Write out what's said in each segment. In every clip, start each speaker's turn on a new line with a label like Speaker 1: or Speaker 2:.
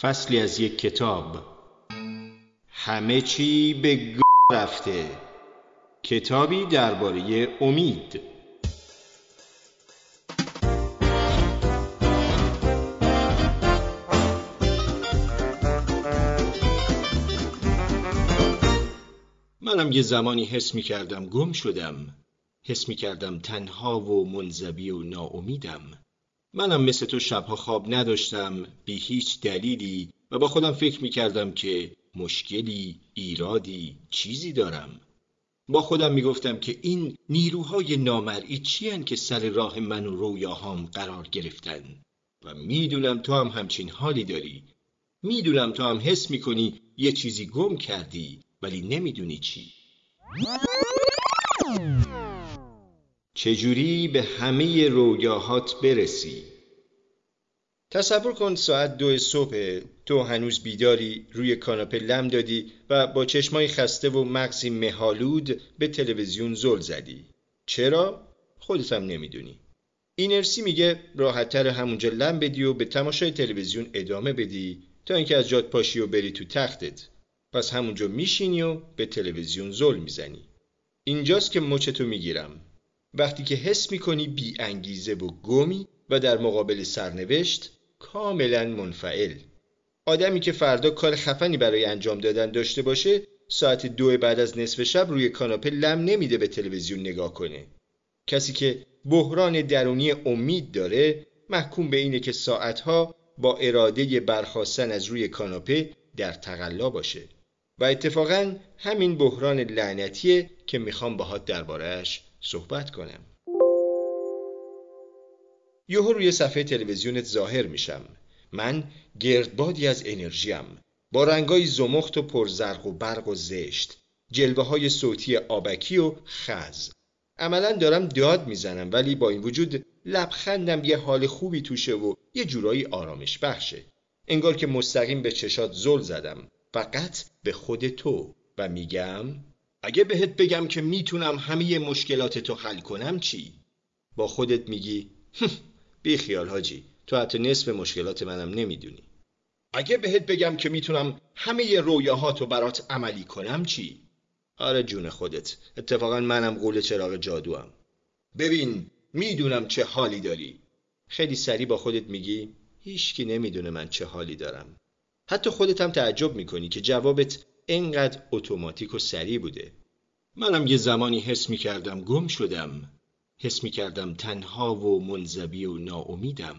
Speaker 1: فصلی از یک کتاب. همه چی به گ رفته. کتابی درباره امید. منم یه زمانی حس می کردم گم شدم. حس می کردم تنها و منزوی و ناامیدم. منم مثل تو شبها خواب نداشتم بی هیچ دلیلی. و با خودم فکر می کردم که مشکلی، ایرادی، چیزی دارم. با خودم می گفتم که این نیروهای نامرئی چی که سر راه من و رویاهام قرار گرفتن؟ و می‌دونم تو هم همچین حالی داری. می‌دونم تو هم حس می کنی یه چیزی گم کردی ولی نمی‌دونی چی. چجوری به همه رویاهات برسی؟ تصور کن ساعت دو صبح. تو هنوز بیداری روی کاناپه لم دادی و با چشمای خسته و مغزی مهالود به تلویزیون زل زدی. چرا؟ خودت هم نمی‌دونی. اینرسی میگه راحتتر همونجا لم بدی و به تماشای تلویزیون ادامه بدی تا اینکه از جات پاشی و بری تو تختت. پس همونجا میشینی و به تلویزیون زل می‌زنی. اینجاست که مچتو می‌گیرم. وقتی که حس می‌کنی بی انگیزه و گمی و در مقابل سرنوشت کاملا منفعل. آدمی که فردا کار خفنی برای انجام دادن داشته باشه ساعت دو بعد از نصف شب روی کاناپه لم نمیده به تلویزیون نگاه کنه. کسی که بحران درونی امید داره محکوم به اینه که ساعتها با اراده برخواستن از روی کاناپه در تقلا باشه. و اتفاقا همین بحران لعنتیه که می‌خوام باهات دربارهش صحبت کنم. یهو روی صفحه تلویزیونت ظاهر میشم. من گردبادی از انرژیم. با رنگای زمخت و پرزرق و برق و زشت. جلوه های صوتی آبکی و خز. عملا دارم داد می‌زنم ولی با این وجود لبخندم یه حال خوبی توشه و یه جورایی آرامش بخشه. انگار که مستقیم به چشات زل زدم. فقط به خود تو. و میگم اگه بهت بگم که می‌تونم همه مشکلات تو حل کنم چی؟ با خودت میگی بی خیال حاجی تو حتی نصف مشکلات منم نمی‌دونی. اگه بهت بگم که می‌تونم همه رویاهاتو برات عملی کنم چی؟ آره جون خودت اتفاقا منم قول چراغ جادوام. ببین می‌دونم چه حالی داری. خیلی سریع با خودت میگی؟ هیچکی نمی‌دونه من چه حالی دارم. حتی خودت هم تعجب می‌کنی که جوابت انقدر اتوماتیک و سریع بوده. منم یه زمانی حس می‌کردم گم شدم. حس می‌کردم تنها و منزوی و ناامیدم.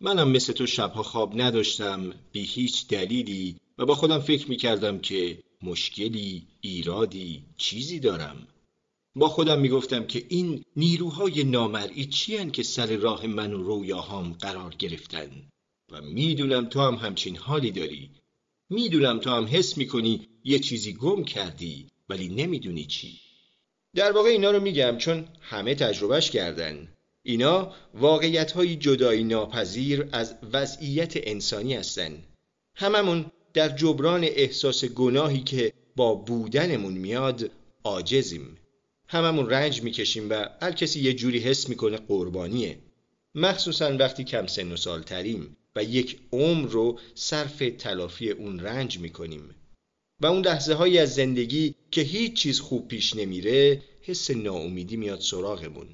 Speaker 1: منم مثل تو شبها خواب نداشتم بی هیچ دلیلی و با خودم فکر می‌کردم که مشکلی، ایرادی، چیزی دارم. با خودم می‌گفتم که این نیروهای نامرئی چی که سر راه من و رویاهام قرار گرفتن. و می‌دونم تو هم همچین حالی داری. می‌دونم تو هم حس می‌کنی یه چیزی گم کردی ولی نمی‌دونی چی. در واقع اینا رو میگم چون همه تجربهش کردن. اینا واقعیت های جدایی ناپذیر از وضعیت انسانی هستن. هممون در جبران احساس گناهی که با بودنمون میاد عاجزیم. هممون رنج می‌کشیم و هر کسی یه جوری حس می‌کنه قربانیه. مخصوصا وقتی کم سن و سال تریم و یک عمر رو صرف تلافی اون رنج می‌کنیم. و اون لحظه هایی از زندگی که هیچ چیز خوب پیش نمیره حس ناامیدی میاد سراغمون.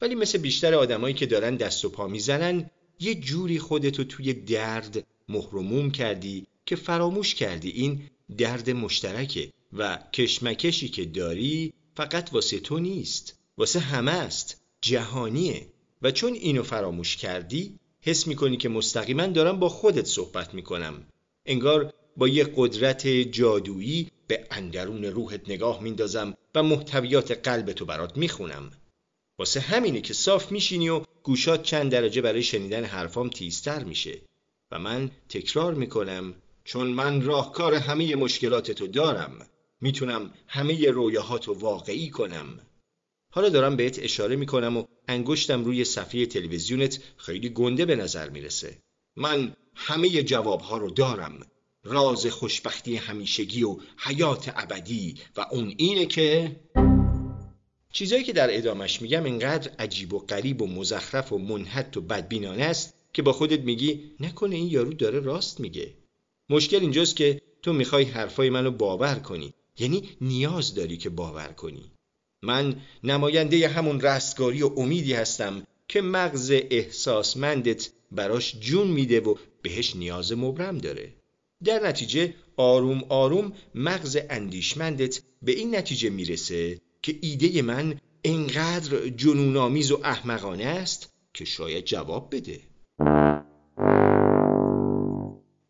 Speaker 1: ولی مثل بیشتر آدمایی که دارن دست و پا می‌زنن یه جوری خودتو توی درد محروموم کردی که فراموش کردی این درد مشترکه و کشمکشی که داری فقط واسه تو نیست واسه همه است جهانیه. و چون اینو فراموش کردی حس می‌کنی که مستقیما دارم با خودت صحبت می‌کنم. انگار با یه قدرت جادویی به اندرون روحت نگاه میندازم و محتویات قلب تو برات می‌خونم. واسه همینه که صاف میشینی و گوشات چند درجه برای شنیدن حرفام تیزتر میشه. و من تکرار می‌کنم چون من راهکار همه مشکلاتتو دارم. می‌تونم همه رویاهاتو واقعی کنم. حالا دارم بهت اشاره می‌کنم و انگشتم روی صفحه تلویزیونت خیلی گنده به نظر می‌رسه. من همه جوابها رو دارم. راز خوشبختی همیشگی و حیات ابدی و اون اینه که چیزایی که در ادامش میگم اینقدر عجیب و غریب و مزخرف و منحت و بدبینانه است که با خودت میگی نکنه این یارو داره راست میگه. مشکل اینجاست که تو می‌خوای حرفای منو باور کنی. یعنی نیاز داری که باور کنی. من نماینده همون رستگاری و امیدی هستم که مغز احساسمندت براش جون میده و بهش نیاز مبرم داره. در نتیجه آروم آروم مغز اندیشمندت به این نتیجه می‌رسه که ایده من انقدر جنونآمیز و احمقانه است که شاید جواب بده.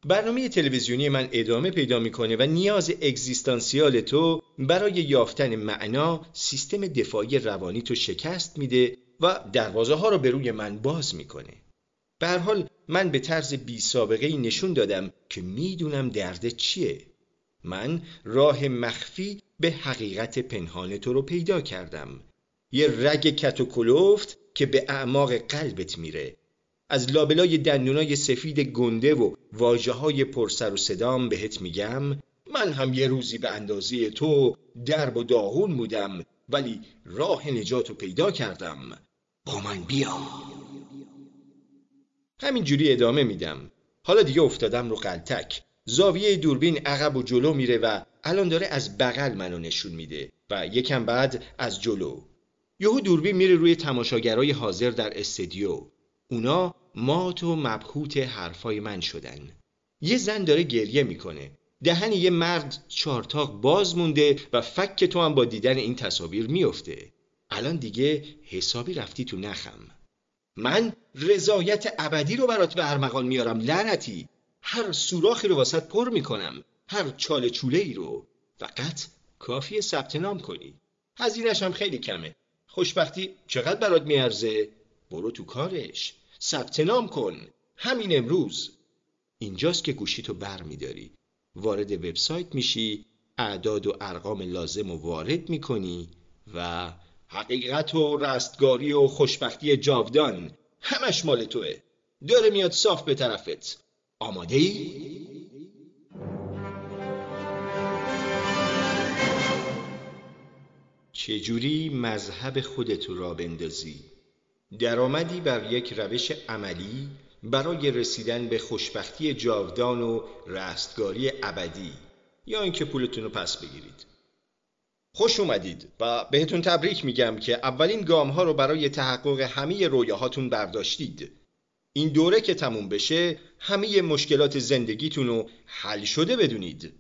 Speaker 1: برنامه تلویزیونی من ادامه پیدا می‌کنه و نیاز اگزیستانسیال تو برای یافتن معنا سیستم دفاعی روانی تو شکست میده و دروازه ها رو به روی من باز می‌کنه. به حال من به طرز بی سابقه نشون دادم که می‌دونم درد چیه. من راه مخفی به حقیقت پنهان تو رو پیدا کردم. یه رگ کت و کلوفت که به اعماق قلبت میره. از لابلای دندونای سفید گنده و واجه های پرسر و صدام بهت میگم من هم یه روزی به اندازه تو درب و داغون بودم ولی راه نجات رو پیدا کردم. با من بیا. همینجوری ادامه میدم. حالا دیگه افتادم رو قلتک. زاویه دوربین عقب و جلو میره و الان داره از بغل منو نشون میده و یکم بعد از جلو. یهو دوربین میره روی تماشاگرای حاضر در استدیو. اونا مات و مبهوت حرفای من شدن. یه زن داره گریه می‌کنه. دهن یه مرد چارتاق باز مونده و فک تو هم با دیدن این تصاویر میفته. الان دیگه حسابی رفتی تو نخم. من رضایت ابدی رو برات به ارمغان میارم لعنتی. هر سوراخی رو واسط پر می‌کنم هر چاله چوله ای رو. فقط کافی ثبت نام کنی. هزینهش هم خیلی کمه. خوشبختی چقدر برات میارزه؟ برو تو کارش. ثبت نام کن. همین امروز. اینجاست که گوشیتو بر میداری. وارد وبسایت میشی اعداد و ارقام لازم و وارد می‌کنی و حقیقت و رستگاری و خوشبختی جاودان همش مال توه داره میاد صاف به طرفت آماده ای؟ چجوری مذهب خودت را بندازی؟ درآمدی بر یک روش عملی برای رسیدن به خوشبختی جاودان و رستگاری ابدی یا اینکه پولتون رو پس بگیرید خوش اومدید و بهتون تبریک میگم که اولین گام ها رو برای تحقق همه رویاهاتون برداشتید. این دوره که تموم بشه همه مشکلات زندگیتون رو حل شده بدونید.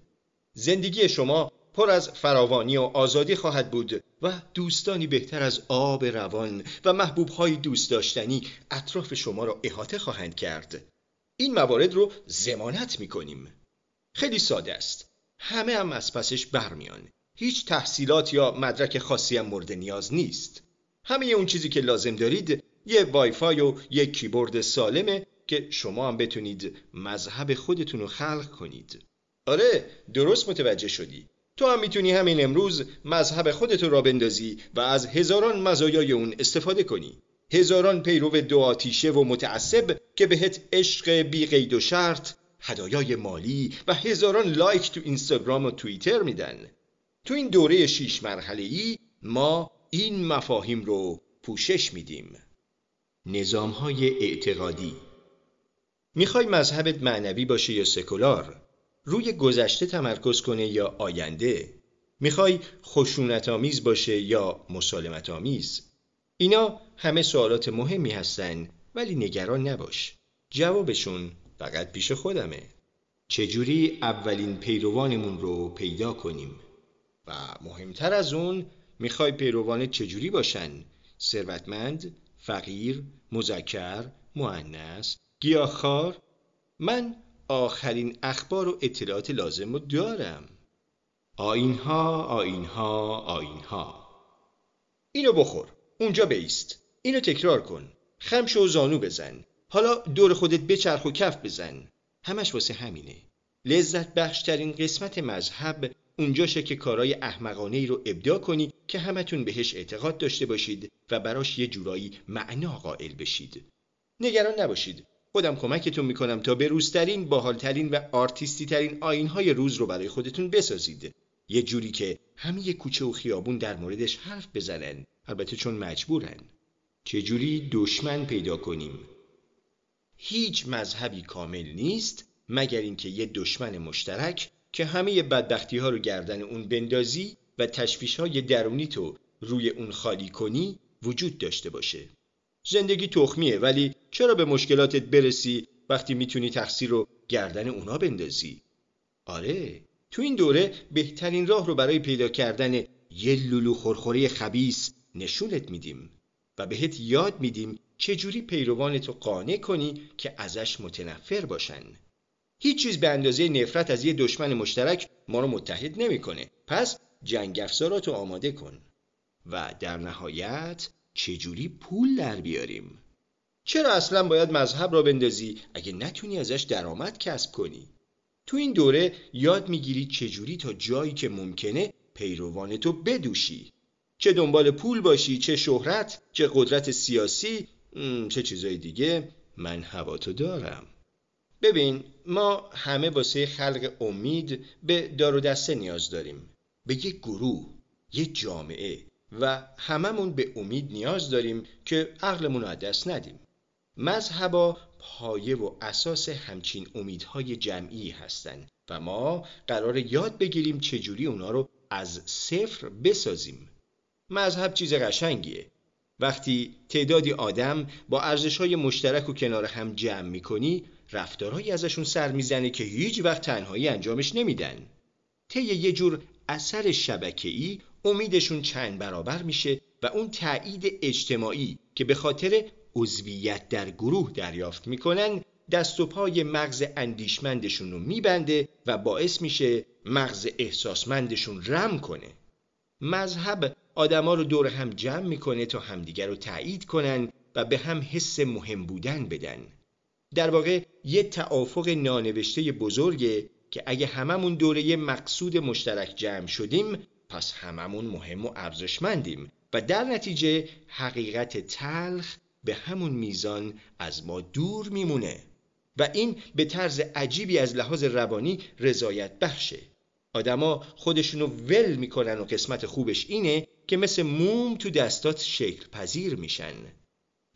Speaker 1: زندگی شما پر از فراوانی و آزادی خواهد بود و دوستانی بهتر از آب روان و محبوبهای دوست داشتنی اطراف شما را احاطه خواهند کرد. این موارد رو زمانت می‌کنیم. خیلی ساده است. همه هم از پسش برمیان. هیچ تحصیلات یا مدرک خاصی هم مورد نیاز نیست. همه اون چیزی که لازم دارید یه وایفای و یک کیبورد سالمه که شما هم بتونید مذهب خودتون رو خلق کنید. آره درست متوجه شدی. تو هم می‌تونی همین امروز مذهب خودتو راه بندازی و از هزاران مزایای اون استفاده کنی. هزاران پیرو دو آتیشه و متعصب که بهت عشق بی قید و شرط هدایای مالی و هزاران لایک تو اینستاگرام و توییتر میدن. تو این دوره شیش مرحله ای ما این مفاهیم رو پوشش میدیم. نظام های اعتقادی. می‌خوای مذهبت معنوی باشه یا سکولار؟ روی گذشته تمرکز کنه یا آینده؟ می‌خوای خشونت آمیز باشه یا مسالمت آمیز اینا همه سوالات مهمی هستن ولی نگران نباش. جوابشون فقط پیش خودمه. چجوری اولین پیروانمون رو پیدا کنیم؟ و مهمتر از اون می‌خوای پیروان چجوری باشن؟ ثروتمند فقیر مذکر معنس گیاهخوار؟ من آخرین اخبار و اطلاعات لازم رو دارم. آینها آینها آینها. اینو بخور. اونجا بیست. اینو تکرار کن. خمش و زانو بزن. حالا دور خودت بچرخ و کف بزن. همش واسه همینه. لذت بخشترین قسمت مذهب اونجاشه که کارای احمقانه ای رو ابداع کنی که همتون بهش اعتقاد داشته باشید و براش یه جورایی معنا قائل بشید. نگران نباشید. خودم کمکتون می‌کنم تا به روزترین باحالترین و آرتیستی ترین آینهای روز رو برای خودتون بسازید. یه جوری که همه کوچه و خیابون در موردش حرف بزنن. البته چون مجبورن. چجوری دشمن پیدا کنیم؟ هیچ مذهبی کامل نیست مگر اینکه یه دشمن مشترک که همه بدبختی ها رو گردن اون بندازی و تشویش های درونی تو روی اون خالی کنی وجود داشته باشه. زندگی تخمیه ولی چرا به مشکلاتت برسی وقتی می‌تونی تقصیر رو گردن اونا بندازی؟ آره تو این دوره بهترین راه رو برای پیدا کردن یه لولو خورخوری خبیس نشونت میدیم و بهت یاد میدیم چجوری پیروانتو قانع کنی که ازش متنفر باشن. هیچ چیز به اندازه نفرت از یه دشمن مشترک ما رو متحد نمی‌کنه. پس جنگ افزاراتو آماده کن. و در نهایت چجوری پول در بیاریم؟ چرا اصلا باید مذهب را بندازی؟ اگه نتونی ازش درآمد کسب کنی. تو این دوره یاد می‌گیری چجوری تا جایی که ممکنه پیروانتو بدوشی. چه دنبال پول باشی چه شهرت چه قدرت سیاسی چه چیزای دیگه من هواتو دارم. ببین ما همه واسه خلق امید به دار و دسته نیاز داریم. به یک گروه یک جامعه و هممون به امید نیاز داریم که عقلمون رو دست ندیم. مذهبا پایه و اساس همچین امیدهای جمعی هستند و ما قرار یاد بگیریم چجوری اونا رو از صفر بسازیم. مذهب چیز قشنگیه. وقتی تعدادی آدم با ارزشهای مشترک و کنار هم جمع می‌کنی رفتارهایی ازشون سر می‌زنه که هیچ وقت تنهایی انجامش نمیدن. طی یه جور اثر شبکه‌ای امیدشون چند برابر میشه و اون تایید اجتماعی که به خاطر عضویت در گروه دریافت می‌کنن دست و پای مغز اندیشمندشون رو میبنده و باعث میشه مغز احساسمندشون رم کنه. مذهب آدما رو دور هم جمع می‌کنه تا همدیگر رو تایید کنن و به هم حس مهم بودن بدن. در واقع یه توافق نانوشته بزرگه که اگه هممون دوره یه مقصود مشترک جمع شدیم پس هممون مهم و ارزشمندیم و در نتیجه حقیقت تلخ به همون میزان از ما دور میمونه. و این به طرز عجیبی از لحاظ روانی رضایت بخشه. آدما خودشونو ول می‌کنن و قسمت خوبش اینه که مثل موم تو دستات شکل پذیر میشن.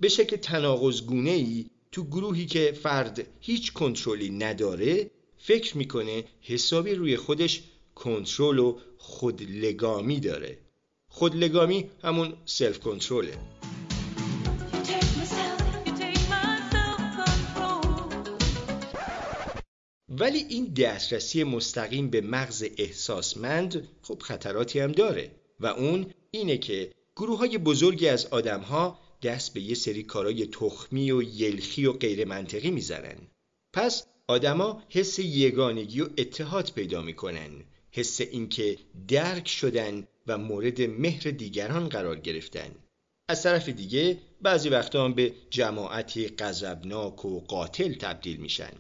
Speaker 1: به شکل تناقضگونه ای تو گروهی که فرد هیچ کنترلی نداره فکر می‌کنه حسابی روی خودش کنترل و خودلگامی داره. خودلگامی همون سلف کنترله ولی این دسترسی مستقیم به مغز احساسمند خب خطراتی هم داره. و اون اینه که گروه های بزرگی از آدم ها دست به یه سری کارای تخمی و یلخی و غیر منطقی می‌زنن. پس آدما حس یگانگی و اتحاد پیدا می‌کنن. حس اینکه درک شدن و مورد مهر دیگران قرار گرفتن. از طرف دیگه بعضی وقتا هم به جماعتی غضبناک و قاتل تبدیل میشن.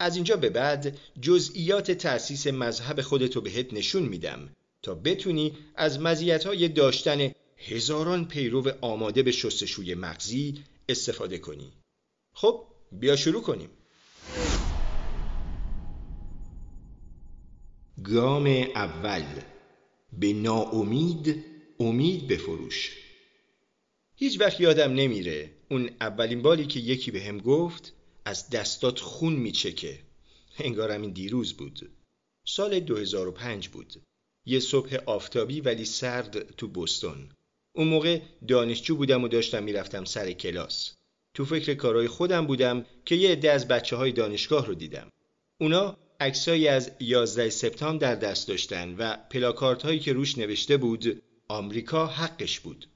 Speaker 1: از اینجا به بعد جزئیات تأسیس مذهب خودتو بهت نشون میدم تا بتونی از مزیت‌های داشتن هزاران پیرو آماده به شستشوی مغزی استفاده کنی. خب بیا شروع کنیم. گام اول. به ناامید امید بفروش. هیچ وقت یادم نمیره اون اولین بالی که یکی به هم گفت از دستات خون میچکه. انگارم این دیروز بود. سال 2005 بود. یه صبح آفتابی ولی سرد تو بستون اون موقع دانشجو بودم و داشتم می‌رفتم سر کلاس. تو فکر کارهای خودم بودم که یه عده از بچه های دانشگاه رو دیدم. اونا عکسایی از 11 سپتامبر در دست داشتن و پلاکارت هایی که روش نوشته بود آمریکا حقش بود.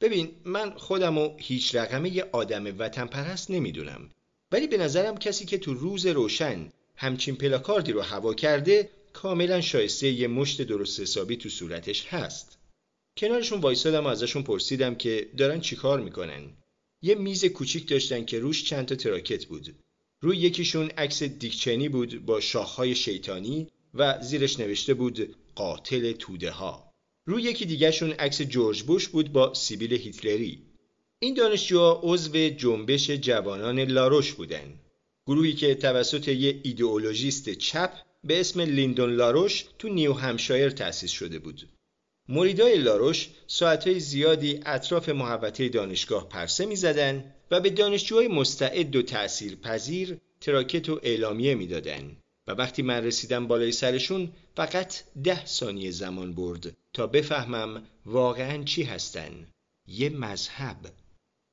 Speaker 1: ببین من خودم و هیچ رقمه یه آدم وطن پرست نمی‌دونم. ولی به نظرم کسی که تو روز روشن همچین پلاکاردی رو هوا کرده کاملا شایسته یه مشت درست حسابی تو صورتش هست. کنارشون وایسادم و ازشون پرسیدم که دارن چیکار می‌کنن. یه میز کوچیک داشتن که روش چند تا تراکت بود. روی یکیشون عکس دیکچنی بود با شاخهای شیطانی و زیرش نوشته بود قاتل توده ها روی یکی دیگهشون عکس جورج بوش بود با سیبیل هیتلری. این دانشجوها عضو جنبش جوانان لاروش بودن. گروهی که توسط یه ایدئولوژیست چپ به اسم لیندون لاروش تو نیو همپشایر تأسیس شده بود. مریدای لاروش ساعتهای زیادی اطراف محوطه دانشگاه پرسه می‌زدند و به دانشجوهای مستعد و تأثیر پذیر تراکت و اعلامیه می‌دادن و وقتی من رسیدم بالای سرشون فقط ده ثانیه زمان برد تا بفهمم واقعا چی هستن. یه مذهب.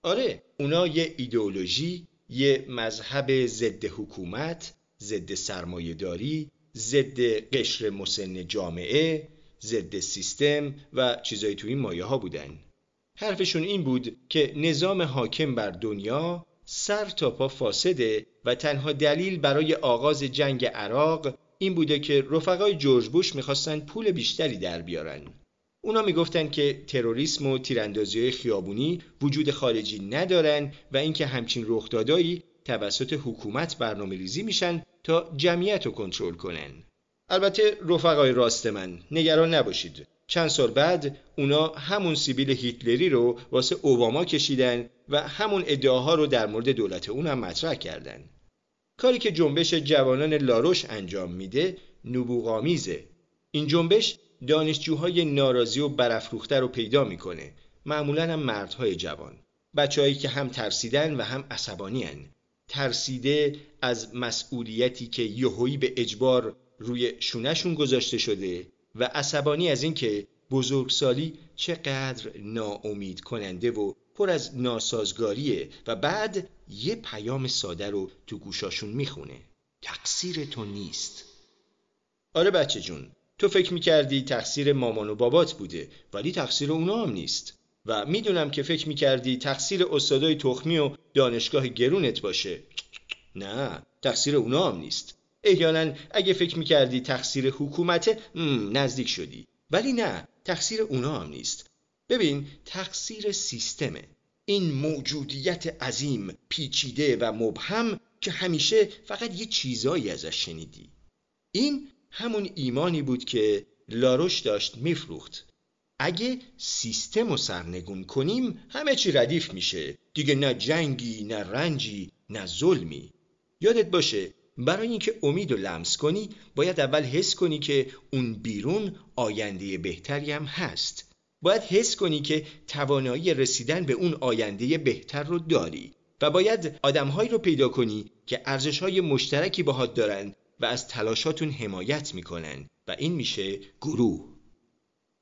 Speaker 1: آره اونا یه ایدئولوژی یه مذهب ضد حکومت ضد سرمایهداری ضد قشر مسن جامعه ضد سیستم و چیزایی تو این مایه ها بودن حرفشون این بود که نظام حاکم بر دنیا سر تا پا فاسده و تنها دلیل برای آغاز جنگ عراق این بوده که رفقای جورج بوش می‌خواستن پول بیشتری در بیارن. اونا می‌گفتن که تروریسم و تیراندازی خیابونی وجود خارجی ندارن و اینکه همچین رخدادایی توسط حکومت برنامه ریزی میشن تا جمعیت رو کنترل کنن. البته رفقای راست من نگران نباشید چند سال بعد اونا همون سیبیل هیتلری رو واسه اوباما کشیدن و همون ادعاها رو در مورد دولت اون مطرح کردن. کاری که جنبش جوانان لاروش انجام میده نبوغامیزه. این جنبش دانشجوهای ناراضی و برافروخته رو پیدا می‌کنه. معمولا هم مردهای جوان. بچههایی که هم ترسیدن و هم عصبانی هن. ترسیده از مسئولیتی که یهویی به اجبار روی شونشون گذاشته شده و عصبانی از اینکه بزرگسالی چقدر ناامید کننده و پر از ناسازگاریه و بعد یه پیام ساده رو تو گوشاشون می‌خونه. تقصیر تو نیست. آره بچه جون تو فکر می‌کردی تقصیر مامان و بابات بوده ولی تقصیر اونا هم نیست. و می‌دونم که فکر می‌کردی تقصیر استادای تخمی و دانشگاه گرونت باشه. نه تقصیر اونا هم نیست. احیانا اگه فکر می‌کردی تقصیر حکومت نزدیک شدی. ولی نه تقصیر اونا هم نیست. ببین تقصیر سیستمه این موجودیت عظیم پیچیده و مبهم که همیشه فقط یه چیزایی ازش شنیدی. این همون ایمانی بود که لاروش داشت میفروخت. اگه سیستم رو سرنگون کنیم همه چی ردیف میشه. دیگه نه جنگی نه رنجی نه ظلمی. یادت باشه برای اینکه امید رو لمس کنی باید اول حس کنی که اون بیرون آینده بهتری هم هست. باید حس کنی که توانایی رسیدن به اون آینده بهتر رو داری و باید آدمهایی رو پیدا کنی که ارزشهای مشترکی باهات دارن و از تلاشاتون حمایت می‌کنن و این میشه گروه.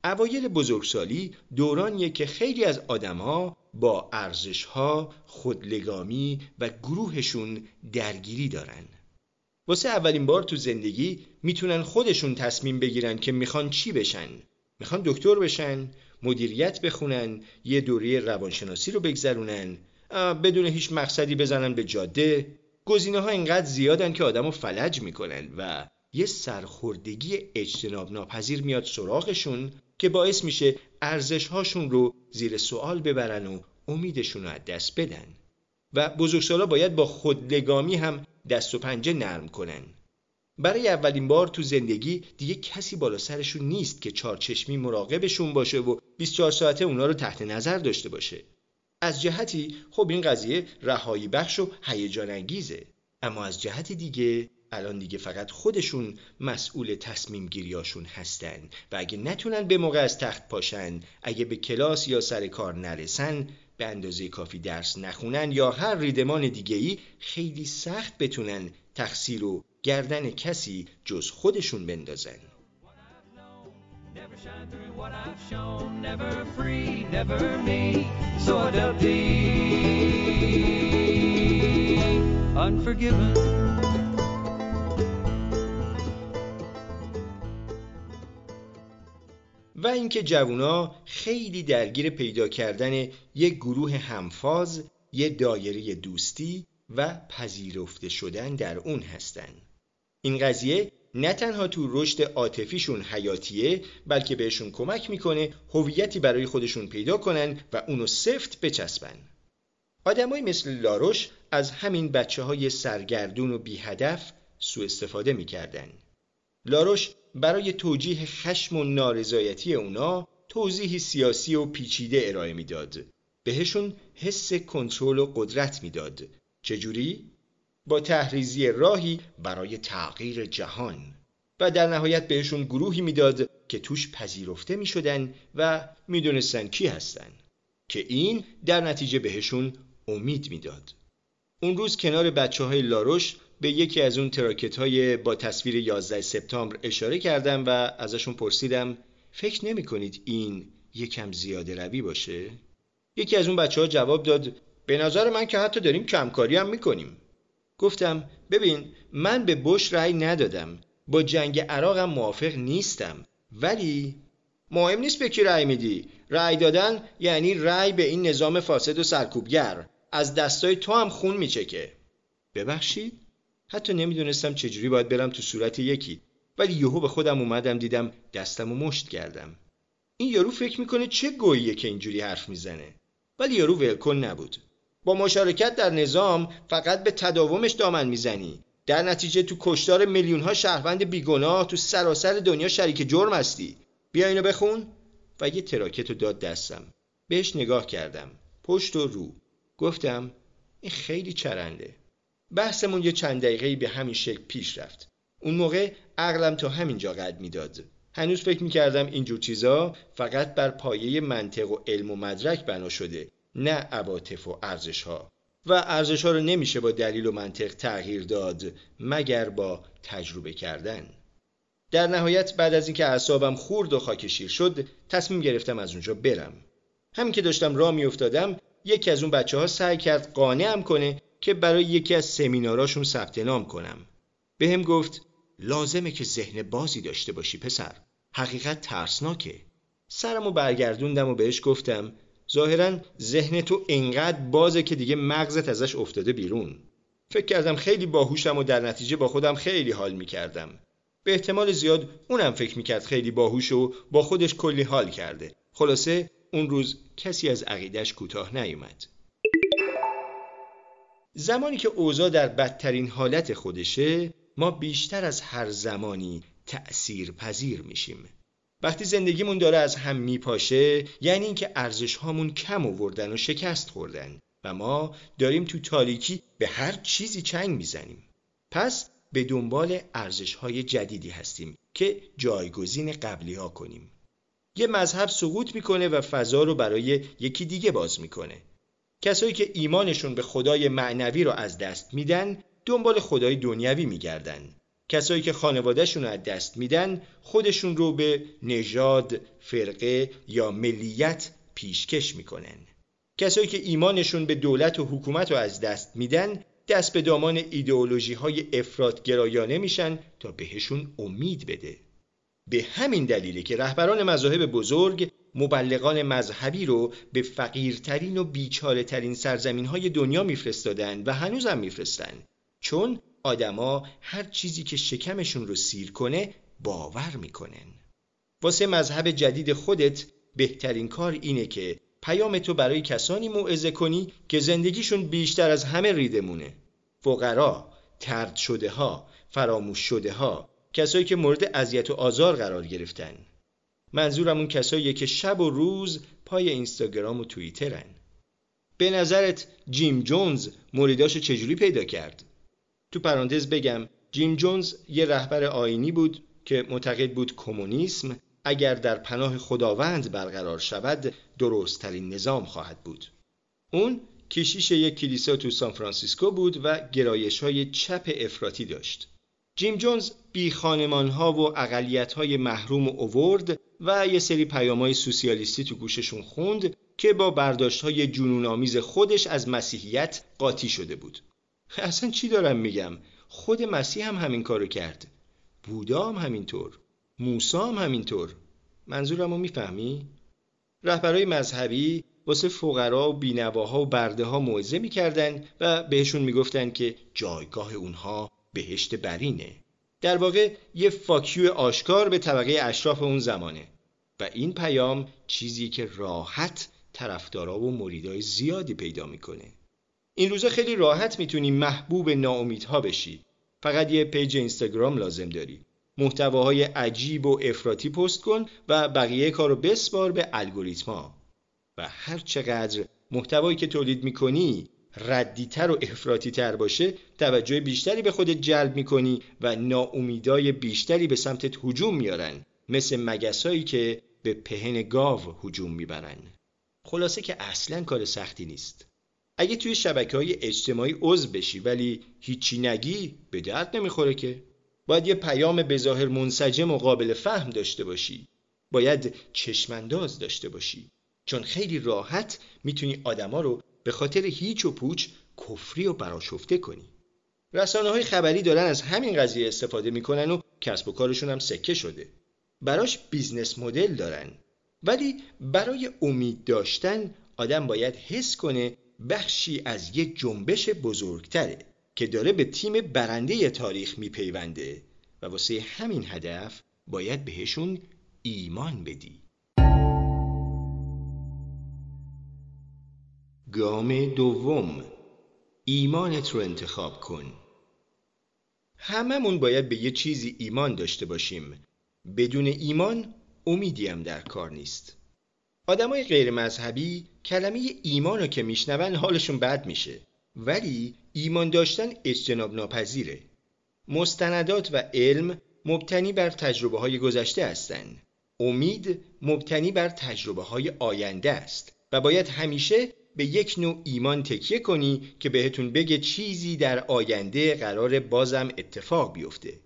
Speaker 1: اوایل بزرگسالی دورانیه که خیلی از آدمها با ارزشها، خودلگامی و گروهشون درگیری دارن. واسه اولین بار تو زندگی می‌تونن خودشون تصمیم بگیرن که می‌خوان چی بشن. می‌خوان دکتر بشن مدیریت بخونن یه دوره روانشناسی رو بگذرونن بدون هیچ مقصدی بزنن به جاده. گزینه ها اینقدر زیادن که آدم رو فلج می‌کنن و یه سرخوردگی اجتناب ناپذیر میاد سراغشون که باعث میشه ارزش هاشون رو زیر سوال ببرن و امیدشون رو از دست بدن. و بزرگسالا باید با خودلگامی هم دست و پنجه نرم کنن. برای اولین بار تو زندگی دیگه کسی بالا سرشون نیست که چارچشمی مراقبشون باشه و 24 ساعته اونا رو تحت نظر داشته باشه. از جهتی خب این قضیه رهایی بخش و هیجان انگیزه. اما از جهت دیگه الان دیگه فقط خودشون مسئول تصمیم گیریاشون هستن و اگه نتونن به موقع از تخت پاشن اگه به کلاس یا سر کار نرسن به اندازه کافی درس نخونن یا هر ریدمان دیگهی خیلی سخت بتونن تقصیر و گردن کسی جز خودشون بندازن. و اینکه جوونا خیلی درگیر پیدا کردن یک گروه همفاز، یه دایره دوستی و پذیرفته شدن در اون هستن. این قضیه نه تنها تو رشد عاطفیشون حیاتیه بلکه بهشون کمک می‌کنه هویتی برای خودشون پیدا کنن و اونو سفت بچسبن. آدمایی مثل لاروش از همین بچه های سرگردون و بی هدف سوء استفاده می‌کردن. لاروش برای توجیه خشم و نارضایتی اونا توضیحی سیاسی و پیچیده ارائه می‌داد. بهشون حس کنترل و قدرت می‌داد. چجوری؟ با تحریزی راهی برای تغییر جهان و در نهایت بهشون گروهی می‌داد که توش پذیرفته می شدن و می‌دونستن کی هستن که این در نتیجه بهشون امید می‌داد. اون روز کنار بچه های لاروش به یکی از اون تراکت های با تصویر 11 سپتامبر اشاره کردم و ازشون پرسیدم فکر نمی کنید این یکم زیاده روی باشه؟ یکی از اون بچه ها جواب داد به نظر من که حتی داریم کمکاری هم می‌کنیم. گفتم ببین من به بش رأی ندادم با جنگ عراقم موافق نیستم ولی مهم نیست به کی رأی میدی. رأی دادن یعنی رأی به این نظام فاسد و سرکوبگر. از دستای تو هم خون میچکه. ببخشید؟ حتی نمی‌دونستم چجوری باید برم تو صورت یکی ولی یهو به خودم اومدم دیدم دستم و مشت کردم. این یارو فکر می‌کنه چه گوییه که اینجوری حرف می‌زنه. ولی یارو ولکن نبود. با مشارکت در نظام فقط به تداومش دامن می‌زنی. در نتیجه تو کشتار میلیون ها شهروند بیگناه تو سراسر دنیا شریک جرم هستی. بیا اینو بخون. و یه تراکت رو داد دستم. بهش نگاه کردم. پشت و رو. گفتم این خیلی چرنده. بحثمون یه چند دقیقه به همین شکل پیش رفت. اون موقع عقلم تا همینجا قد می‌داد. هنوز فکر می‌کردم اینجور چیزا فقط بر پایه منطق و علم و مدرک بنا شده نه عواطف و ارزش ها و ارزش ها رو نمیشه با دلیل و منطق تغییر داد مگر با تجربه کردن. در نهایت بعد از اینکه اعصابم خورد و خاکشیر شد تصمیم گرفتم از اونجا برم. همین که داشتم راه میافتادم یکی از اون بچه ها سعی کرد قانعم کنه که برای یکی از سمیناراشون ثبت نام کنم. به گفت لازمه که ذهن بازی داشته باشی پسر. حقیقت ترسناکه. سرمو برگردوندم و بهش گفتم ظاهرا ذهن تو انقدر بازه که دیگه مغزت ازش افتاده بیرون. فکر کردم خیلی باهوشم و در نتیجه با خودم خیلی حال می‌کردم. به احتمال زیاد اونم فکر می‌کرد خیلی باهوش و با خودش کلی حال کرده. خلاصه اون روز کسی از عقیدش کوتاه نیومد. زمانی که اوضاع در بدترین حالت خودشه ما بیشتر از هر زمانی تأثیر پذیر میشیم. وقتی زندگیمون داره از هم میپاشه یعنی اینکه ارزش هامون کم آوردن و شکست خوردن و ما داریم تو تاریکی به هر چیزی چنگ می‌زنیم. پس به دنبال ارزش های جدیدی هستیم که جایگزین قبلی ها کنیم. یه مذهب سقوط می‌کنه و فضا رو برای یکی دیگه باز می‌کنه. کسایی که ایمانشون به خدای معنوی رو از دست میدن دنبال خدای دنیوی میگردن. کسایی که خانوادهشون رو از دست میدن خودشون رو به نژاد، فرقه یا ملیت پیشکش می‌کنن. کسایی که ایمانشون به دولت و حکومت رو از دست میدن دست به دامان ایدئولوژی های افراد گرایانه میشن تا بهشون امید بده. به همین دلیله که رهبران مذاهب بزرگ مبلغان مذهبی رو به فقیرترین و بیچاره ترین سرزمین های دنیا میفرستادن و هنوزم میفرستن. چون آدما هر چیزی که شکمشون رو سیر کنه باور می‌کنن. واسه مذهب جدید خودت بهترین کار اینه که پیام تو برای کسانی موعظه کنی که زندگیشون بیشتر از همه ریدمونه فقرا، ترد شده ها، فراموش شده ها کسایی که مورد اذیت و آزار قرار گرفتن. منظورم اون کساییه که شب و روز پای اینستاگرام و توییترن. به نظرت جیم جونز مریداشو چجوری پیدا کرد؟ تو پرانتز بگم جیم جونز یه رهبر آینی بود که معتقد بود کمونیسم اگر در پناه خداوند برقرار شود درستترین نظام خواهد بود. اون کشیش یک کلیسا تو سان فرانسیسکو بود و گرایش های چپ افراطی داشت. جیم جونز بی خانمان ها و اقلیت های محروم اوورد و یه سری پیام های سوسیالیستی تو گوششون خوند که با برداشت های جنون خودش از مسیحیت قاطی شده بود. اصلا چی دارم میگم؟ خود مسیح هم همین کارو کرد. بودا هم همینطور. موسا هم همینطور. منظورم رو می‌فهمی؟ رهبرهای مذهبی واسه فقرا و بینواها و برده ها موعظه می‌کردن و بهشون می‌گفتن که جایگاه اونها بهشت برینه. در واقع یه فاکیو آشکار به طبقه اشراف اون زمانه. و این پیام چیزی که راحت طرفدارا و مریدای زیادی پیدا می‌کنه. این روزا خیلی راحت می‌تونی محبوب ناامیدها بشی. فقط یه پیج اینستاگرام لازم داری. محتواهای عجیب و افراطی پست کن و بقیه کارو بسپار به الگوریتما و هر چقدر محتوایی که تولید می‌کنی ردیتر و افراطی تر باشه توجه بیشتری به خودت جلب می‌کنی و ناامیدای بیشتری به سمتت هجوم میارن مثل مگسایی که به پهن گاو هجوم می‌برن. خلاصه که اصلا کار سختی نیست. اگه توی شبکه های اجتماعی عضو بشی ولی هیچی نگی به درد نمی‌خوره که. باید یه پیام بظاهر منسجم و قابل فهم داشته باشی. باید چشمانداز داشته باشی. چون خیلی راحت می‌تونی آدما رو به خاطر هیچ و پوچ کفری و براشفته کنی. رسانه های خبری دارن از همین قضیه استفاده می‌کنن و کسب و کارشون هم سکه شده. براش business model دارن. ولی برای امید داشتن آدم باید حس کنه بخشی از یه جنبش بزرگتره که داره به تیم برنده تاریخ میپیونده و واسه همین هدف باید بهشون ایمان بدی. گام دوم. ایمانت رو انتخاب کن. هممون باید به یه چیزی ایمان داشته باشیم. بدون ایمان امیدی هم در کار نیست. آدمای غیر مذهبی کلمه ایمان رو که میشنون حالشون بد میشه. ولی ایمان داشتن اجتناب ناپذیره. مستندات و علم مبتنی بر تجربه های گذشته هستند امید مبتنی بر تجربه های آینده است و باید همیشه به یک نوع ایمان تکیه کنی که بهتون بگه چیزی در آینده قرار بازم اتفاق بیفته.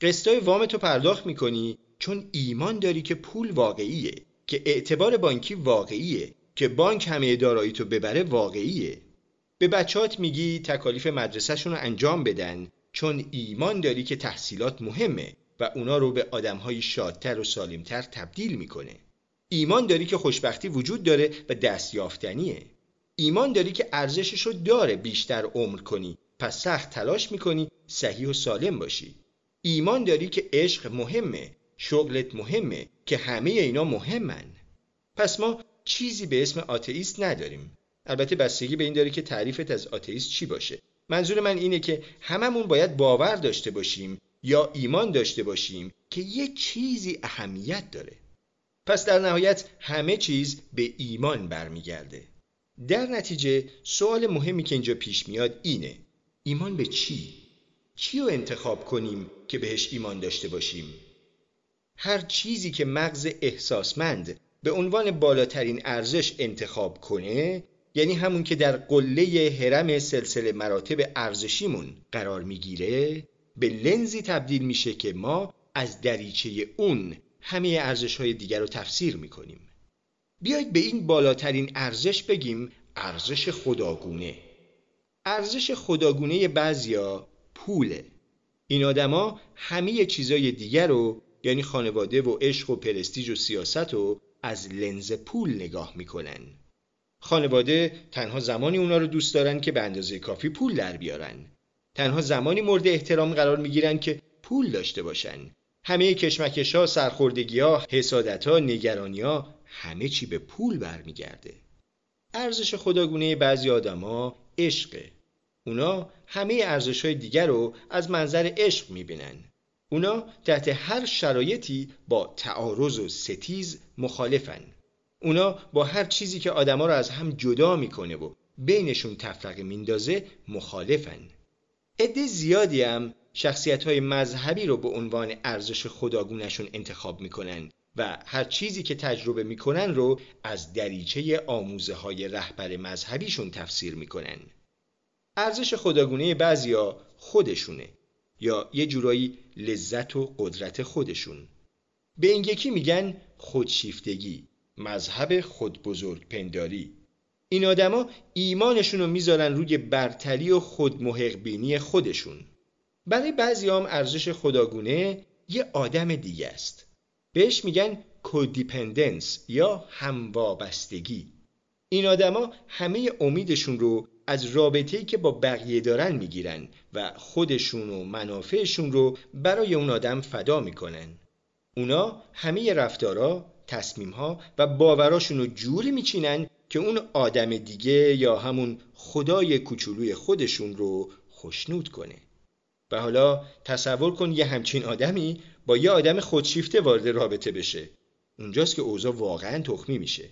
Speaker 1: قسطای وامتو پرداخت می‌کنی چون ایمان داری که پول واقعیه که اعتبار بانکی واقعیه که بانک همه داراییتو ببره واقعیه. به بچات میگی تکالیف مدرسهشون رو انجام بدن چون ایمان داری که تحصیلات مهمه و اونا رو به آدمهای شادتر و سالمتر تبدیل می‌کنه. ایمان داری که خوشبختی وجود داره و دستیافتنیه. ایمان داری که ارزشش رو داره بیشتر عمر کنی پس سخت تلاش می‌کنی صحیح و سالم باشی. ایمان داری که عشق مهمه شغلت مهمه که همه اینا مهمن. پس ما چیزی به اسم آتئیست نداریم. البته بستگی به این داره که تعریفت از آتئیست چی باشه. منظور من اینه که هممون باید باور داشته باشیم یا ایمان داشته باشیم که یه چیزی اهمیت داره. پس در نهایت همه چیز به ایمان برمیگرده در نتیجه سوال مهمی که اینجا پیش میاد اینه ایمان به چی؟ چی رو انتخاب کنیم که بهش ایمان داشته باشیم؟ هر چیزی که مغز احساسمند به عنوان بالاترین ارزش انتخاب کنه یعنی همون که در قله هرم سلسله مراتب ارزشیمون قرار می‌گیره به لنزی تبدیل میشه که ما از دریچه اون همه ارزش های دیگر رو تفسیر می‌کنیم. بیایید به این بالاترین ارزش بگیم ارزش خداگونه. ارزش خداگونه بعضیا پوله. این آدما همه چیزای دیگر رو یعنی خانواده و عشق و پرستیج و سیاست رو از لنز پول نگاه می‌کنن. خانواده تنها زمانی اونا رو دوست دارن که به اندازه کافی پول در بیارن. تنها زمانی مورد احترام قرار می‌گیرن که پول داشته باشن. همه کشمکش ها سرخوردگی ها حسادت ها نگرانی ها همه چی به پول برمیگرده. ارزش خداگونه بعضی آدما عشقه اونا همه ارزش های دیگر رو از منظر عشق می‌بینن. اونا تحت هر شرایطی با تعارض و ستیز مخالفن. اونا با هر چیزی که آدما رو از هم جدا می‌کنه و بینشون تفرقه میندازه مخالفن. عده زیادی هم شخصیت های مذهبی رو به عنوان ارزش خداگونشون انتخاب می‌کنن و هر چیزی که تجربه می‌کنن رو از دریچه آموزه های رهبر مذهبیشون تفسیر می‌کنن. ارزش خداگونه بعضیا خودشونه یا یه جورایی لذت و قدرت خودشون. به این یکی میگن خودشیفتگی مذهب خود بزرگ پنداری. این آدما ایمانشون رو می‌ذارن روی برتری و خودمحقبینی خودشون. برای بعضی هم ارزش خداگونه یه آدم دیگه است. بهش میگن کودیپندنس یا هموابستگی. این آدما همه امیدشون رو از رابطه‌ای که با بقیه دارن می‌گیرن و خودشون و منافعشون رو برای اون آدم فدا می‌کنن. اونا همه رفتارا، تصمیمها و باوراشون رو جوری میچینن که اون آدم دیگه یا همون خدای کوچولوی خودشون رو خشنود کنه. و حالا تصور کن یه همچین آدمی با یه آدم خودشیفته وارد رابطه بشه. اونجاست که اوضاع واقعا تخمی میشه.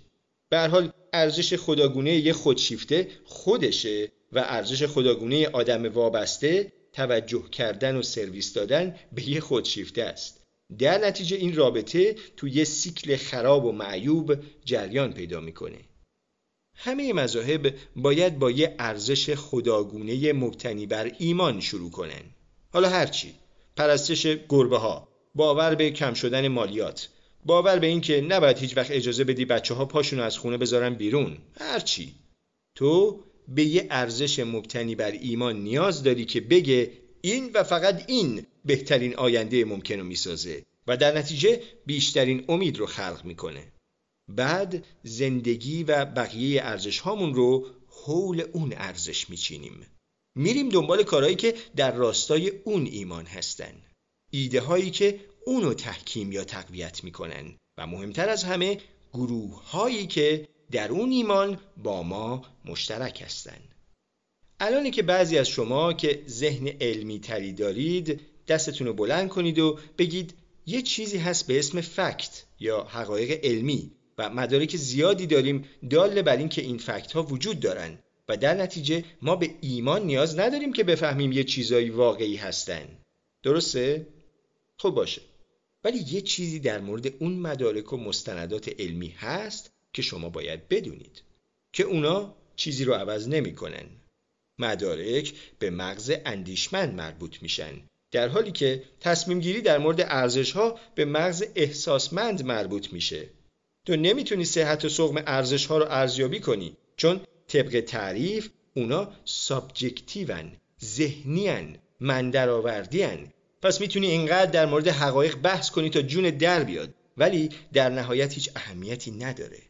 Speaker 1: به حال ارزش خداگونه یه خودشیفته خودشه و ارزش خداگونه آدم وابسته توجه کردن و سرویس دادن به یه خودشیفته است. در نتیجه این رابطه تو یه سیکل خراب و معیوب جریان پیدا می‌کنه. همه مذاهب باید با یه ارزش خداگونه مبتنی بر ایمان شروع کنن. حالا هرچی پرستش گربه ها باور به کم شدن مالیات. باور به این که نباید هیچ وقت اجازه بدی بچه ها پاشون از خونه بذارن بیرون. هرچی تو به یه ارزش مبتنی بر ایمان نیاز داری که بگه این و فقط این بهترین آینده ممکن رو می‌سازه و در نتیجه بیشترین امید رو خلق می‌کنه. بعد زندگی و بقیه ارزش هامون رو حول اون ارزش میچینیم. میریم دنبال کارهایی که در راستای اون ایمان هستن. ایده هایی که اونو تحکیم یا تقویت می‌کنن. و مهمتر از همه گروه هایی که در اون ایمان با ما مشترک هستند. الانی که بعضی از شما که ذهن علمی تری دارید دستتون رو بلند کنید و بگید یه چیزی هست به اسم فکت یا حقایق علمی و مدارک زیادی داریم دال بر این که این فکت ها وجود دارن. و در نتیجه ما به ایمان نیاز نداریم که بفهمیم یه چیزایی واقعی هستن درسته؟ خب باشه ولی یه چیزی در مورد اون مدارک و مستندات علمی هست که شما باید بدونید که اونا چیزی رو عوض نمی‌کنن. مدارک به مغز اندیشمند مربوط میشن در حالی که تصمیم گیری در مورد ارزش ها به مغز احساسمند مربوط میشه تو نمی‌تونی صحت و سقم ارزش ها رو ارزیابی کنی چون طبق تعریف اونا سابجکتیون ذهنیان من پس می‌تونی اینقدر در مورد حقایق بحث کنی تا جون در بیاد. ولی در نهایت هیچ اهمیتی نداره.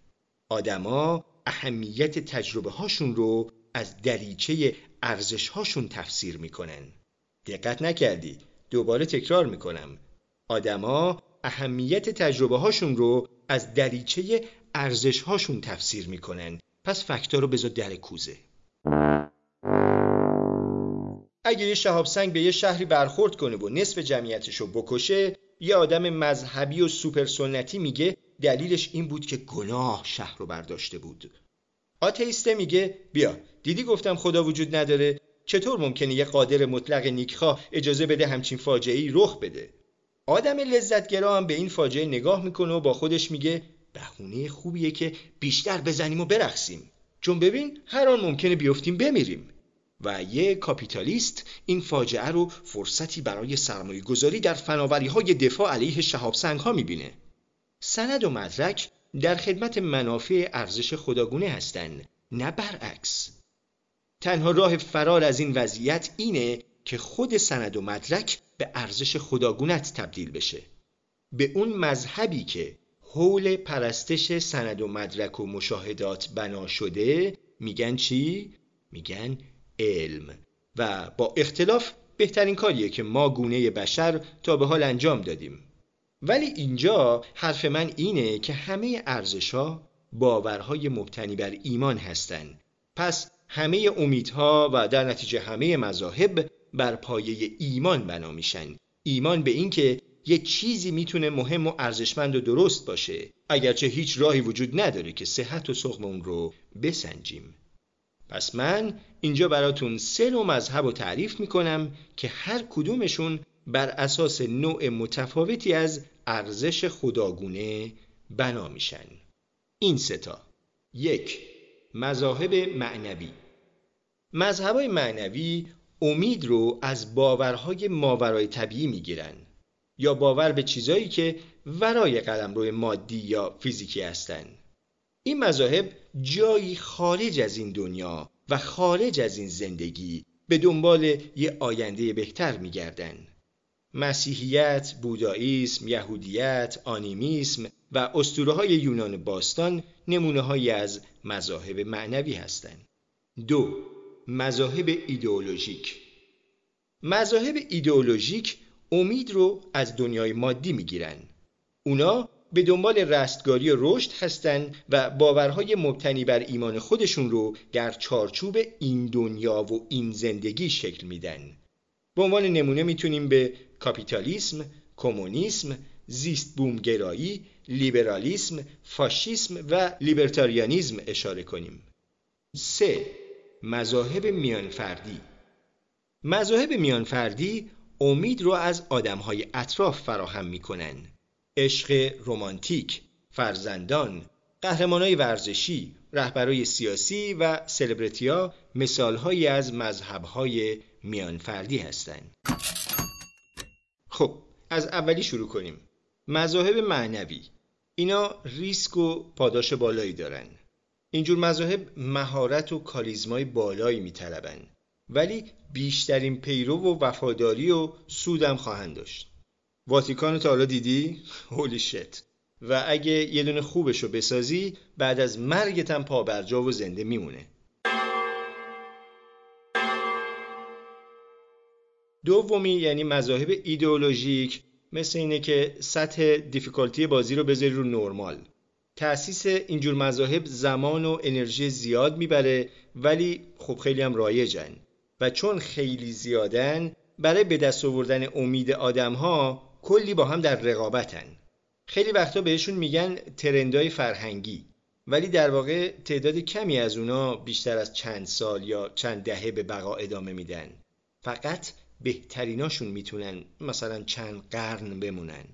Speaker 1: آدما اهمیت تجربه هاشون رو از دریچه ارزش هاشون تفسیر می‌کنن. دقت نکردی؟ دوباره تکرار می‌کنم. آدما اهمیت تجربه هاشون رو از دریچه ارزش هاشون تفسیر می‌کنن. پس فکتا رو بذار در کوزه. اگه یه شهاب سنگ به یه شهری برخورد کنه و نصف جمعیتش رو بکشه یه آدم مذهبی و سوپر سنتی میگه دلیلش این بود که گناه شهر رو برداشته بود. آتئیسته میگه بیا دیدی گفتم خدا وجود نداره؟ چطور ممکنه یه قادر مطلق نیکخواه اجازه بده همچین فاجعه رخ بده؟ آدم لذتگرا هم به این فاجعه نگاه می‌کنه و با خودش میگه بهونه خوبیه که بیشتر بزنیم و برقصیم. چون ببین هر آن ممکنه بیفتیم بمیریم. و یه کاپیتالیست این فاجعه رو فرصتی برای سرمایه گذاری در فناوری های دفاع علیه شهاب سنگ ها می‌بینه. سند و مدرک در خدمت منافع ارزش خداگونه هستند نه برعکس. تنها راه فرار از این وضعیت اینه که خود سند و مدرک به ارزش خداگونت تبدیل بشه. به اون مذهبی که حول پرستش سند و مدرک و مشاهدات بنا شده میگن چی؟ میگن علم. و با اختلاف بهترین کاریه که ما گونه بشر تا به حال انجام دادیم. ولی اینجا حرف من اینه که همه ارزشها باورهای مبتنی بر ایمان هستند پس همه امیدها و در نتیجه همه مذاهب بر پایه ایمان بنا میشن. ایمان به اینکه یه چیزی می‌تونه مهم و ارزشمند و درست باشه. اگرچه هیچ راهی وجود نداره که صحت و سقم اون رو بسنجیم. پس من اینجا براتون سه نوع مذهب رو تعریف می‌کنم که هر کدومشون بر اساس نوع متفاوتی از ارزش خداگونه بنا میشن. این ستا یک مذاهب معنوی. مذهبای معنوی امید رو از باورهای ماورای طبیعی می‌گیرن. یا باور به چیزایی که ورای قلمرو مادی یا فیزیکی هستند. این مذاهب جایی خارج از این دنیا و خارج از این زندگی به دنبال یه آینده بهتر میگردن. مسیحیت، بوداییسم، یهودیت، آنیمیسم و اسطوره های یونان باستان نمونه از مذاهب معنوی هستند. دو مذاهب ایدئولوژیک مذاهب ایدئولوژیک امید رو از دنیای مادی می‌گیرن اونا به دنبال رستگاری و رشد هستند و باورهای مبتنی بر ایمان خودشون رو در چارچوب این دنیا و این زندگی شکل میدن. به عنوان نمونه می‌تونیم به کاپیتالیسم، کمونیسم، زیست بومگرایی، لیبرالیسم، فاشیسم و لیبرتاریانیسم اشاره کنیم. 3. مذاهب میانفردی مذاهب میانفردی امید رو از آدمهای اطراف فراهم می‌کنن عشق رمانتیک، فرزندان، قهرمانای ورزشی، رهبرای سیاسی و سلبریتیا مثالهایی از مذهبهای میانفردی هستند. خب از اولی شروع کنیم. مذاهب معنوی اینا ریسک و پاداش بالایی دارن. اینجور مذاهب مهارت و کاریزمای بالایی میطلبن ولی بیشترین پیرو و وفاداری و سودم خواهند داشت. واتیکان تا حالا دیدی؟ هولی شت. و اگه یه دونه خوبش رو بسازی بعد از مرگت هم پابرجا و زنده میمونه دومی یعنی مذاهب ایدئولوژیک مثل اینه که سطح دیفیکالتی بازی رو بذاری رو نرمال تأسیس اینجور مذاهب زمان و انرژی زیاد می‌بره ولی خب خیلی هم رایجن و چون خیلی زیادن برای به دست آوردن امید آدم ها کلی با هم در رقابتن. خیلی وقتا بهشون میگن ترندای فرهنگی. ولی در واقع تعداد کمی از اونا بیشتر از چند سال یا چند دهه به بقا ادامه میدن. فقط بهتریناشون می‌تونن مثلا چند قرن بمونن.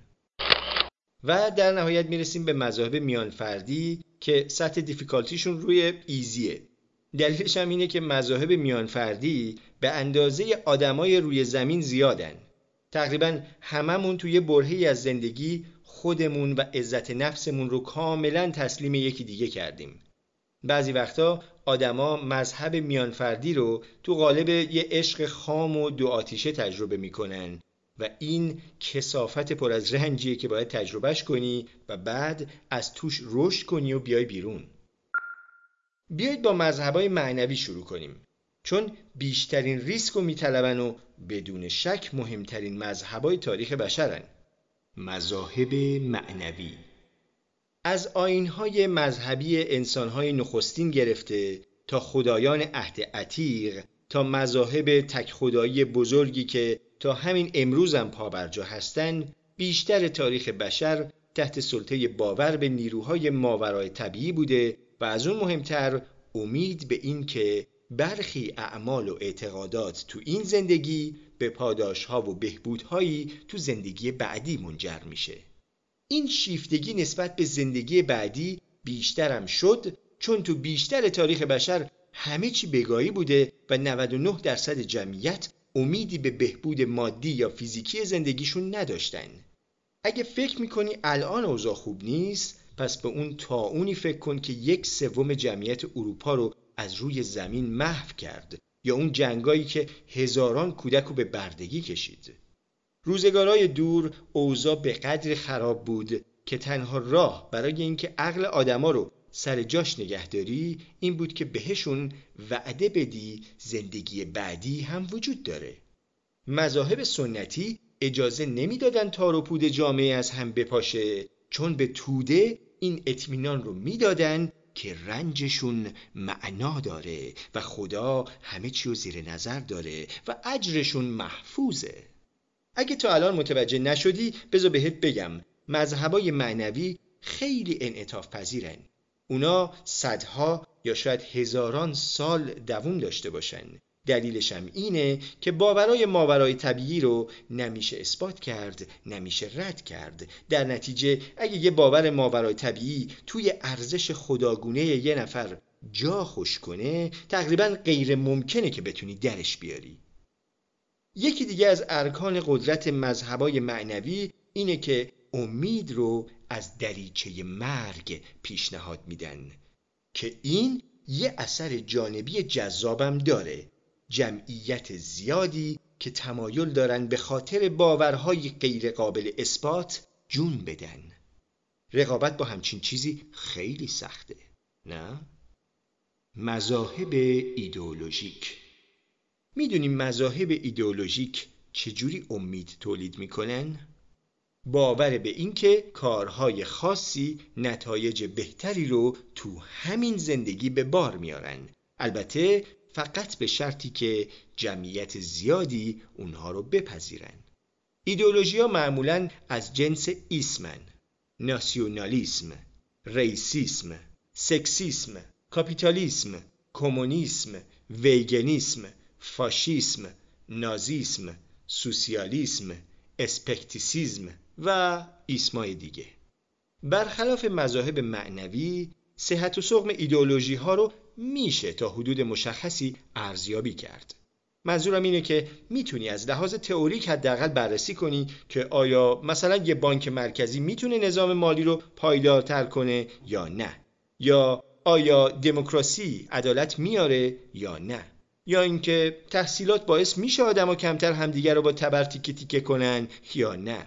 Speaker 1: و در نهایت می‌رسیم به مذاهب میانفردی که سطح دیفیکالتیشون روی ایزیه دلیلش هم اینه که مذاهب میانفردی به اندازه آدمای روی زمین زیادن. تقریبا هممون توی برهی از زندگی خودمون و عزت نفسمون رو کاملا تسلیم یکی دیگه کردیم. بعضی وقتا آدما مذهب میانفردی رو تو قالب یه عشق خام و دو آتیشه تجربه می‌کنن و این کسافت پر از رنجیه که باید تجربهش کنی و بعد از توش رشد کنی و بیای بیرون. بیایید با مذهبای معنوی شروع کنیم. چون بیشترین ریسک رو میطلبن و بدون شک مهمترین مذهبای تاریخ بشرن. مذاهب معنوی. از آینهای مذهبی انسانهای نخستین گرفته تا خدایان عهد عتیق تا مذاهب تک خدایی بزرگی که تا همین امروزم پابرجا هستند بیشتر تاریخ بشر تحت سلطه باور به نیروهای ماورای طبیعی بوده و از اون مهمتر امید به این که برخی اعمال و اعتقادات تو این زندگی به پاداشها و بهبودهایی تو زندگی بعدی منجر میشه. این شیفتگی نسبت به زندگی بعدی بیشترم شد چون تو بیشتر تاریخ بشر همه چی بگاهی بوده و 99 درصد جمعیت امیدی به بهبود مادی یا فیزیکی زندگیشون نداشتن. اگه فکر می‌کنی الان اوضاع خوب نیست پس به اون تاونی فکر کن که یک سوم جمعیت اروپا رو از روی زمین محو کرد یا اون جنگایی که هزاران کودک رو به بردگی کشید. روزگارای دور اوضاع به قدر خراب بود که تنها راه برای اینکه عقل آدما رو سر جاش نگهداری این بود که بهشون وعده بدی زندگی بعدی هم وجود داره. مذاهب سنتی اجازه نمی‌دادن تار و پود جامعه از هم بپاشه. چون به توده این اطمینان رو می‌دادن که رنجشون معنا داره و خدا همه چی رو زیر نظر داره و اجرشون محفوظه. اگه تا الان متوجه نشدی بذار بهت بگم مذهبای معنوی خیلی انعطاف پذیرن. اونا صدها یا شاید هزاران سال دووم داشته باشن. دلیلش هم اینه که باورای ماورای طبیعی رو نمیشه اثبات کرد نمیشه رد کرد. در نتیجه اگه یه باور ماورای طبیعی توی ارزش خداگونه یه نفر جا خوش کنه تقریبا غیر ممکنه که بتونی درش بیاری. یکی دیگه از ارکان قدرت مذهبای معنوی اینه که امید رو از دریچه مرگ پیشنهاد میدن که این یه اثر جانبی جذابم داره. جمعیت زیادی که تمایل دارن به خاطر باورهای غیر قابل اثبات جون بدن رقابت با همچین چیزی خیلی سخته نه؟ مذاهب ایدئولوژیک می‌دونیم مذاهب ایدئولوژیک چجوری امید تولید می‌کنن؟ باور به اینکه کارهای خاصی نتایج بهتری رو تو همین زندگی به بار میارن البته فقط به شرطی که جمعیت زیادی اونها رو بپذیرن. ایدئولوژی ها معمولا از جنس ایسمن ناسیونالیسم racism sexism کاپیتالیسم کمونیسم veganism فاشیسم نازیسم سوسیالیسم skepticism و ایسمای دیگه. برخلاف مذاهب معنوی صحت و سقم ایدئولوژی ها رو میشه تا حدود مشخصی ارزیابی کرد. منظورم اینه که می‌تونی از لحاظ تئوریک حداقل بررسی کنی که آیا مثلا یه بانک مرکزی می‌تونه نظام مالی رو پایدارتر کنه یا نه. یا آیا دموکراسی عدالت میاره یا نه. یا اینکه تحصیلات باعث میشه آدما کمتر همدیگر رو با تبر تیکه تیکه کنن یا نه.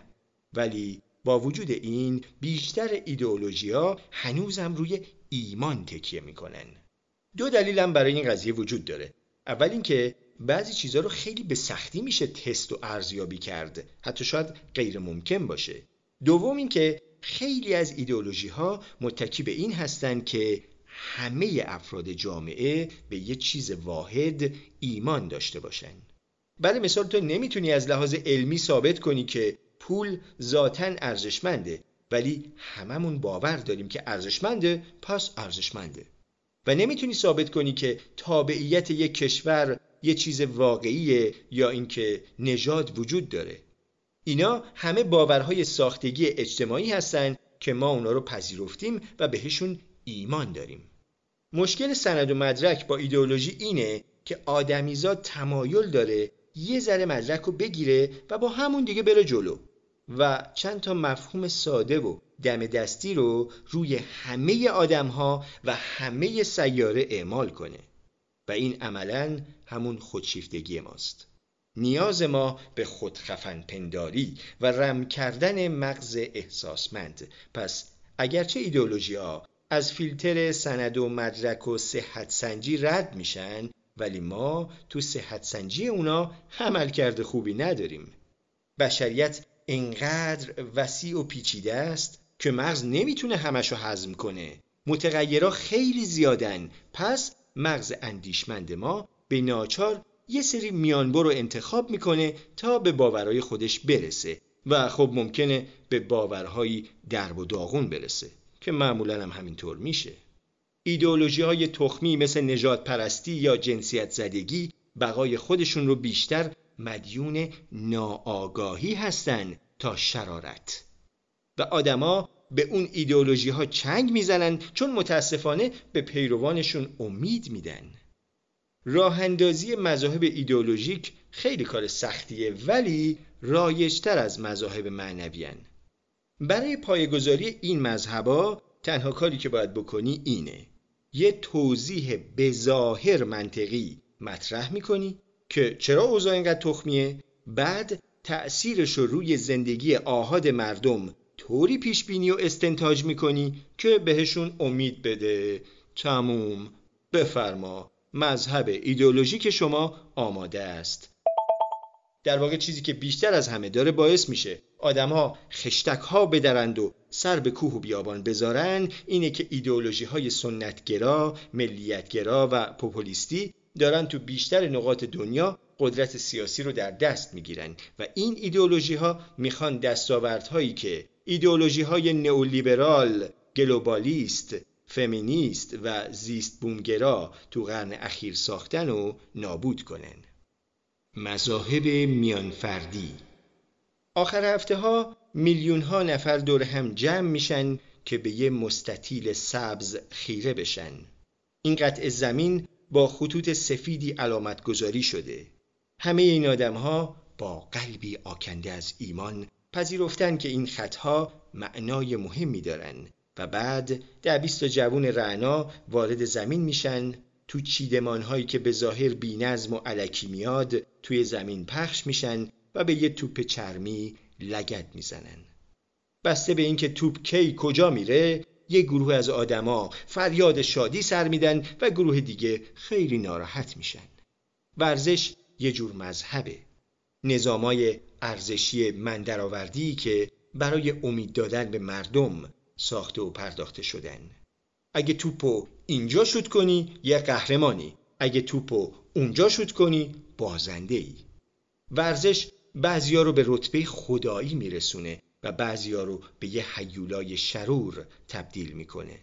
Speaker 1: ولی با وجود این بیشتر ایدئولوژیا هنوزم روی ایمان تکیه می‌کنن. دو دلیلم برای این قضیه وجود داره. اول اینکه بعضی چیزها رو خیلی به سختی میشه تست و ارزیابی کرد. حتی شاید غیر ممکن باشه. دوم اینکه خیلی از ایدئولوژی ها متکی به این هستند که همه افراد جامعه به یه چیز واحد ایمان داشته باشن. برای مثال تو نمی‌تونی از لحاظ علمی ثابت کنی که پول ذاتا ارزشمنده ولی هممون باور داریم که ارزشمنده پس ارزشمنده. و نمی‌تونی ثابت کنی که تابعیت یک کشور یه چیز واقعیه یا اینکه نژاد وجود داره. اینا همه باورهای ساختگی اجتماعی هستن که ما اونا رو پذیرفتیم و بهشون ایمان داریم. مشکل سند و مدرک با ایدئولوژی اینه که آدمیزاد تمایل داره یه ذره مدرک رو بگیره و با همون دیگه بره جلو. و چند تا مفهوم ساده و دم دستی رو روی همه آدم ها و همه سیاره اعمال کنه. و این عملا همون خودشیفتگی ماست. نیاز ما به خودخفن پنداری و رم کردن مغز احساسمند. پس اگرچه ایدئولوژی ها از فیلتر سند و مدرک و صحت سنجی رد میشن ولی ما تو صحت سنجی اونا عمل کرده خوبی نداریم. بشریت انقدر وسیع و پیچیده است که مغز نمی‌تونه همشو هضم کنه. متغیرها خیلی زیادن. پس مغز اندیشمند ما به ناچار یه سری میانبر رو انتخاب می‌کنه تا به باورهای خودش برسه و خب ممکنه به باورهایی درب و داغون برسه که معمولا هم همینطور میشه. ایدئولوژی های تخمی مثل نجات پرستی یا جنسیت زدگی بقای خودشون رو بیشتر مدیون ناآگاهی هستن تا شرارت. و آدما به اون ایدئولوژی ها چنگ می‌زنن چون متاسفانه به پیروانشون امید میدن. راه اندازی مذاهب ایدئولوژیک خیلی کار سختیه ولی رایجتر از مذاهب معنویان برای پایگذاری این مذهبا تنها کاری که باید بکنی اینه. یه توضیح بظاهر منطقی مطرح می‌کنی که چرا اوضاع اینقدر تخمیه؟ بعد تأثیرش رو روی زندگی آهاد مردم طوری پیش بینی و استنتاج می‌کنی که بهشون امید بده. تموم. بفرما. مذهب ایدئولوژیک شما آماده است. در واقع چیزی که بیشتر از همه داره باعث میشه آدمها خشتک ها بدرند و سر به کوه و بیابان بذارن اینه که ایدئولوژی های سنتگرا، ملیتگرا و پوپولیستی دارن تو بیشتر نقاط دنیا قدرت سیاسی رو در دست می‌گیرن و این ایدئولوژی ها می‌خوان دستاوردهایی که ایدئولوژی های نئولیبرال، گلوبالیست، فمینیست و زیست بومگرا تو قرن اخیر ساختن و نابود کنن. مذاهب میانفردی. آخر هفته ها میلیون ها نفر دور هم جمع میشن که به یه مستطیل سبز خیره بشن. این قطع زمین با خطوط سفیدی علامت گذاری شده. همه این آدم ها با قلبی آکنده از ایمان پذیرفتن که این خطها معنای مهمی دارن و بعد ده بیست جوون رعنا وارد زمین میشن تو چیدمان هایی که به ظاهر بی نظم و علکی میاد توی زمین پخش میشن و به یه توپ چرمی لگت می‌زنن. بسته به اینکه توپ کی کجا میره یه گروه از آدما فریاد شادی سر میدن و گروه دیگه خیلی ناراحت میشن. ورزش یه جور مذهبه. نظامای ارزشی مندرآوردی که برای امید دادن به مردم ساخته و پرداخته شدن. اگه توپو اینجا شوت کنی یه قهرمانی. اگه توپو اونجا شوت کنی بازنده ای. ورزش بعضیا رو به رتبه خدایی میرسونه. و بعضیا رو به یه حیولای شرور تبدیل می‌کنه.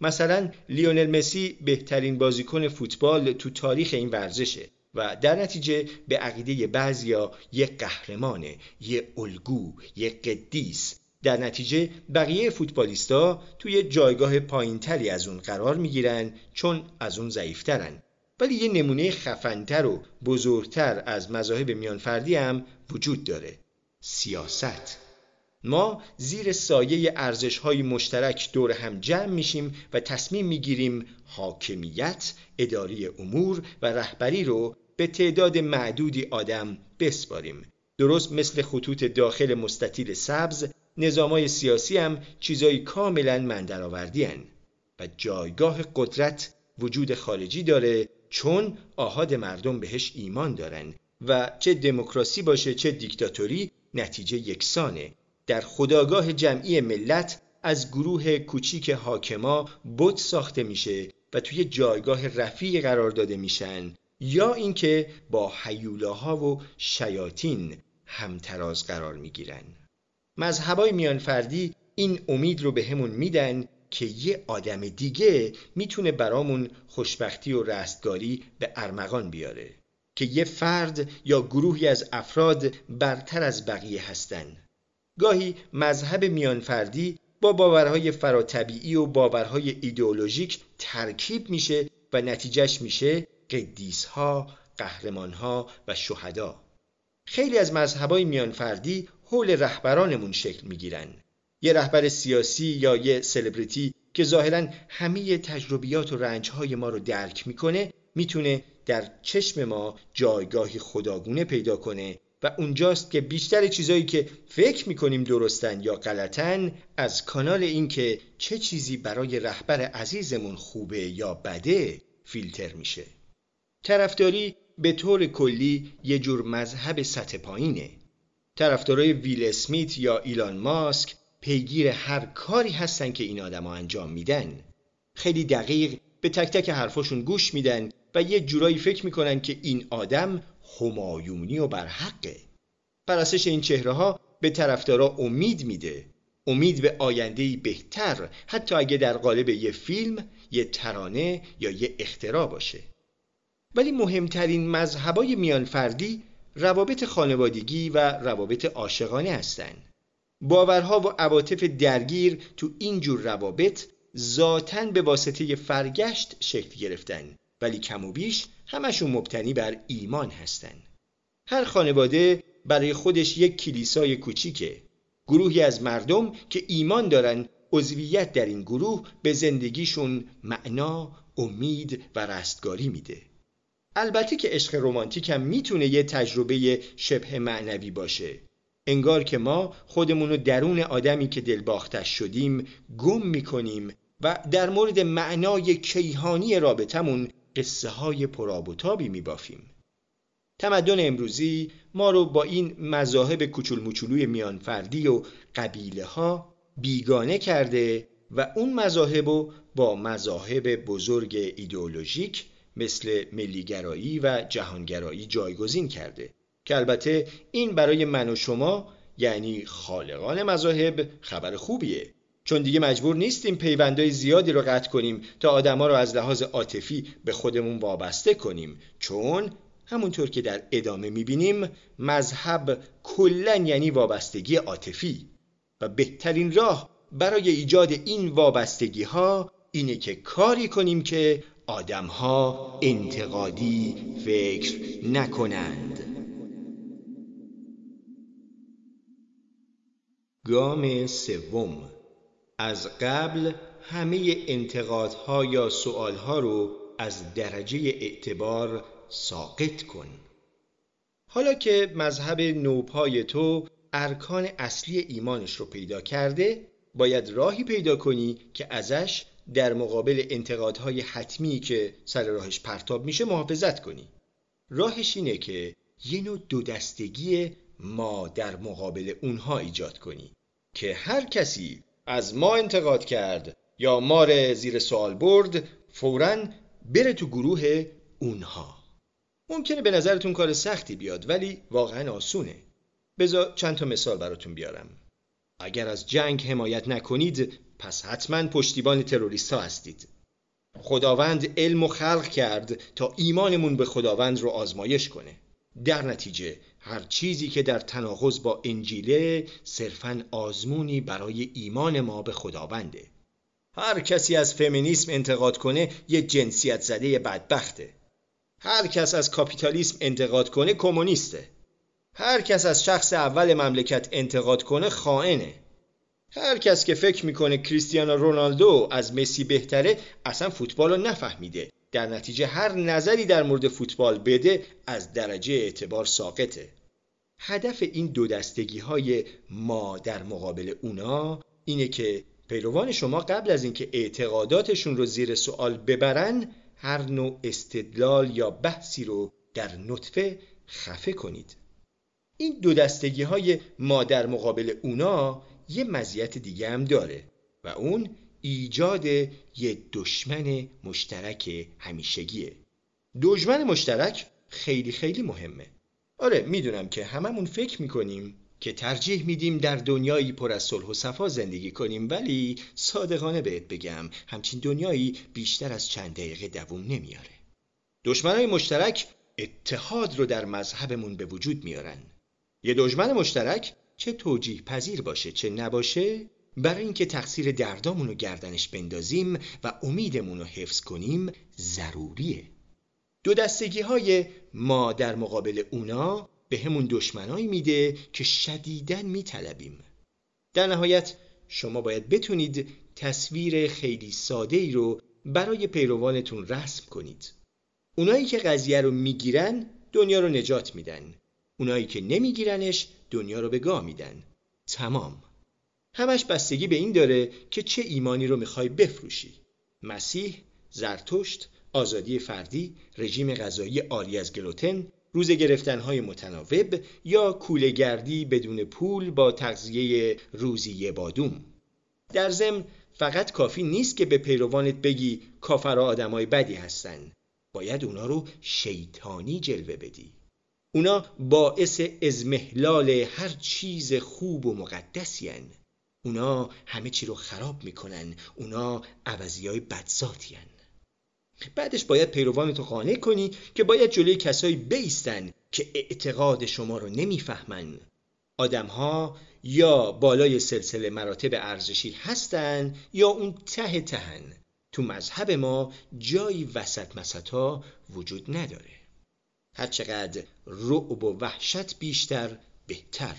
Speaker 1: مثلا لیونل مسی بهترین بازیکن فوتبال تو تاریخ این ورزشه و در نتیجه به عقیده بعضیا یه قهرمانه یه الگو یه قدیس. در نتیجه بقیه فوتبالیستا توی جایگاه پایینتری از اون قرار می‌گیرن چون از اون ضعیفترن. ولی یه نمونه خفنتر و بزرگتر از مذاهب میانفردی هم وجود داره. سیاست. ما زیر سایه ارزش های مشترک دور هم جمع میشیم و تصمیم می‌گیریم حاکمیت، اداری امور و رهبری رو به تعداد معدودی آدم بسپاریم. درست مثل خطوط داخل مستطیل سبز، نظامای سیاسی هم چیزایی کاملا مندرآوردی و جایگاه قدرت وجود خارجی داره چون آهاد مردم بهش ایمان دارن و چه دموکراسی باشه چه دیکتاتوری نتیجه یکسانه در خداگاه جمعی ملت از گروه کوچیک حاکما بت ساخته میشه و توی جایگاه رفیع قرار داده میشن یا اینکه با حیولاها و شیاطین همتراز قرار می‌گیرن. مذهبای میانفردی این امید رو به همون میدن که یه آدم دیگه می‌تونه برامون خوشبختی و رستگاری به ارمغان بیاره که یه فرد یا گروهی از افراد برتر از بقیه هستن. گاهی مذهب میانفردی با باورهای فراتبیعی و باورهای ایدئولوژیک ترکیب میشه و نتیجهش میشه قدیسها، قهرمانها و شهدا. خیلی از مذهبای میانفردی حول رهبرانمون شکل می‌گیرن. یه رهبر سیاسی یا یه سلبریتی که ظاهرا همه تجربیات و رنجهای ما رو درک می‌کنه می‌تونه در چشم ما جایگاهی خداگونه پیدا کنه و اونجاست که بیشتر چیزایی که فکر می‌کنیم درستن یا غلطن از کانال اینکه چه چیزی برای رهبر عزیزمون خوبه یا بده فیلتر میشه. طرفداری به طور کلی یه جور مذهب سطح پایینه. طرفدارای ویل اسمیت یا ایلان ماسک پیگیر هر کاری هستن که این آدما انجام میدن. خیلی دقیق به تک تک حرفاشون گوش میدن و یه جورایی فکر می‌کنن که این آدم همایونی و برحقه پرستش این چهره ها به طرفدارا امید میده. امید به آینده بهتر حتی اگه در قالب یه فیلم یه ترانه یا یه اختراع باشه. ولی مهمترین مذهبای میانفردی روابط خانوادگی و روابط عاشقانه هستند باورها و عواطف درگیر تو این جور روابط ذاتا به واسطه فرگشت شکل گرفتن. ولی کم و بیش همشون مبتنی بر ایمان هستن هر خانواده برای خودش یک کلیسای کوچیکه. گروهی از مردم که ایمان دارن عضویت در این گروه به زندگیشون معنا، امید و رستگاری میده. البته که عشق رمانتیک هم می‌تونه یه تجربه شبه معنوی باشه. انگار که ما خودمونو درون آدمی که دلباختش شدیم گم می‌کنیم و در مورد معنای کیهانی رابطمون قصه های پرابوتابی میبافیم. تمدن امروزی ما رو با این مذاهب کوچول موچولوی میانفردی و قبیله ها بیگانه کرده و اون مذاهب رو با مذاهب بزرگ ایدئولوژیک مثل ملیگرایی و جهانگرایی جایگزین کرده. که البته این برای من و شما یعنی خالقان مذاهب خبر خوبیه. چون دیگه مجبور نیستیم پیوندهای زیادی رو قطع کنیم تا آدما رو از لحاظ عاطفی به خودمون وابسته کنیم. چون همونطور که در ادامه می‌بینیم مذهب کلا یعنی وابستگی عاطفی. و بهترین راه برای ایجاد این وابستگی ها اینه که کاری کنیم که آدمها انتقادی فکر نکنند. گام سوم. از قبل همه انتقادها یا سوالها رو از درجه اعتبار ساقط کن. حالا که مذهب نوپای تو ارکان اصلی ایمانش رو پیدا کرده باید راهی پیدا کنی که ازش در مقابل انتقادهای حتمی که سر راهش پرتاب میشه محافظت کنی. راهش اینه که یه نوع دو دستگی ما در مقابل اونها ایجاد کنی که هر کسی از ما انتقاد کرد یا ما رو زیر سوال برد فورا بره تو گروه اونها. ممکنه به نظرتون کار سختی بیاد ولی واقعا آسونه. بذار چند تا مثال براتون بیارم. اگر از جنگ حمایت نکنید پس حتما پشتیبان تروریست ها هستید. خداوند علم و خلق کرد تا ایمانمون به خداوند رو آزمایش کنه. در نتیجه هر چیزی که در تناقض با انجیله صرفا آزمونی برای ایمان ما به خداونده. هر کسی از فمینیسم انتقاد کنه یه جنسیت زده بدبخته. هر کس از کاپیتالیسم انتقاد کنه کمونیسته. هر کس از شخص اول مملکت انتقاد کنه خائنه. هر کس که فکر می‌کنه کریستیانو رونالدو از مسی بهتره اصلا فوتبال رو نفهمیده. در نتیجه هر نظری در مورد فوتبال بده از درجه اعتبار ساقطه. هدف این دو دستگی های ما در مقابل اونا اینه که پیروان شما قبل از اینکه اعتقاداتشون رو زیر سوال ببرن هر نوع استدلال یا بحثی رو در نطفه خفه کنید. این دو دستگی های ما در مقابل اونا یه مزیت دیگه هم داره و اون ایجاد یه دشمن مشترک همیشگیه. دشمن مشترک خیلی خیلی مهمه. آره می‌دونم که هممون فکر می‌کنیم که ترجیح میدیم در دنیایی پر از صلح و صفا زندگی کنیم ولی صادقانه بهت بگم همچین دنیایی بیشتر از چند دقیقه دووم نمیاره. دشمنای مشترک اتحاد رو در مذهبمون به وجود میارن. یه دشمن مشترک چه توجیه پذیر باشه چه نباشه برای اینکه تقصیر دردامون رو گردنش بندازیم و امیدمون رو حفظ کنیم ضروریه. دو دستگی های ما در مقابل اونا به همون دشمنایی میده که شدیدن میطلبیم. در نهایت شما باید بتونید تصویر خیلی ساده ای رو برای پیروانتون رسم کنید. اونایی که قضیه رو می‌گیرن دنیا رو نجات میدن. اونایی که نمیگیرنش دنیا رو به گاه میدن. تمام. همش بستگی به این داره که چه ایمانی رو می‌خوای بفروشی. مسیح، زرتشت، آزادی فردی، رژیم غذایی عالی از گلوتن، روز گرفتنهای متناوب یا کولهگردی بدون پول با تغذیه روزی بادوم. در ضمن فقط کافی نیست که به پیروانت بگی کافرها آدمای بدی هستن. باید اونا رو شیطانی جلوه بدی. اونا باعث ازمهلال هر چیز خوب و مقدسی اونا همه چی رو خراب می‌کنن. اونا عوضی های بدذاتی بعدش باید پیروان تو قانع کنی که باید جلوی کسایی بیستن که اعتقاد شما رو نمی‌فهمن. آدمها یا بالای سلسله مراتب ارزشی هستن یا اون ته تهن. تو مذهب ما جایی وسط مسطا وجود نداره. هرچقدر رعب و وحشت بیشتر بهتر.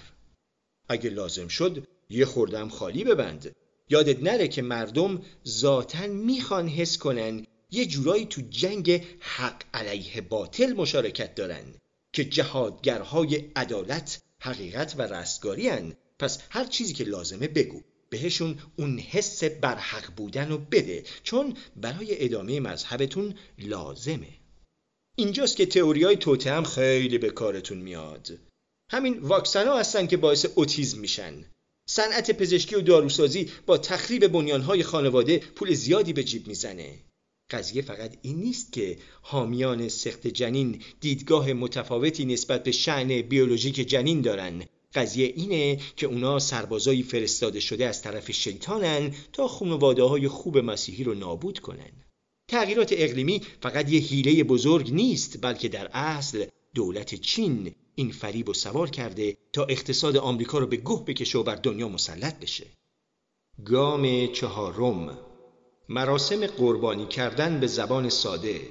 Speaker 1: اگه لازم شد یه خوردم خالی ببند. یادت نره که مردم ذاتا می‌خوان حس کنن یه جورایی تو جنگ حق علیه باطل مشارکت دارن که جهادگرهای عدالت حقیقت و رستگاری هن. پس هر چیزی که لازمه بگو بهشون اون حس برحق بودن رو بده چون برای ادامه مذهبتون لازمه. اینجاست که تئوری های توته هم خیلی به کارتون میاد. همین واکسن ها هستن که باعث اوتیزم میشن. صنعت پزشکی و داروسازی با تخریب بنیانهای خانواده پول زیادی به جیب می‌زنه. قضیه فقط این نیست که حامیان سخت جنین دیدگاه متفاوتی نسبت به شعن بیولوژیک جنین دارن. قضیه اینه که اونا سربازایی فرستاده شده از طرف شیطانن تا خانواده های خوب مسیحی رو نابود کنن. تغییرات اقلیمی فقط یه حیله بزرگ نیست بلکه در اصل دولت چین این فریب و سوار کرده تا اقتصاد آمریکا رو به گوه بکشه و بر دنیا مسلط بشه. گام چهارم. مراسم قربانی کردن به زبان ساده.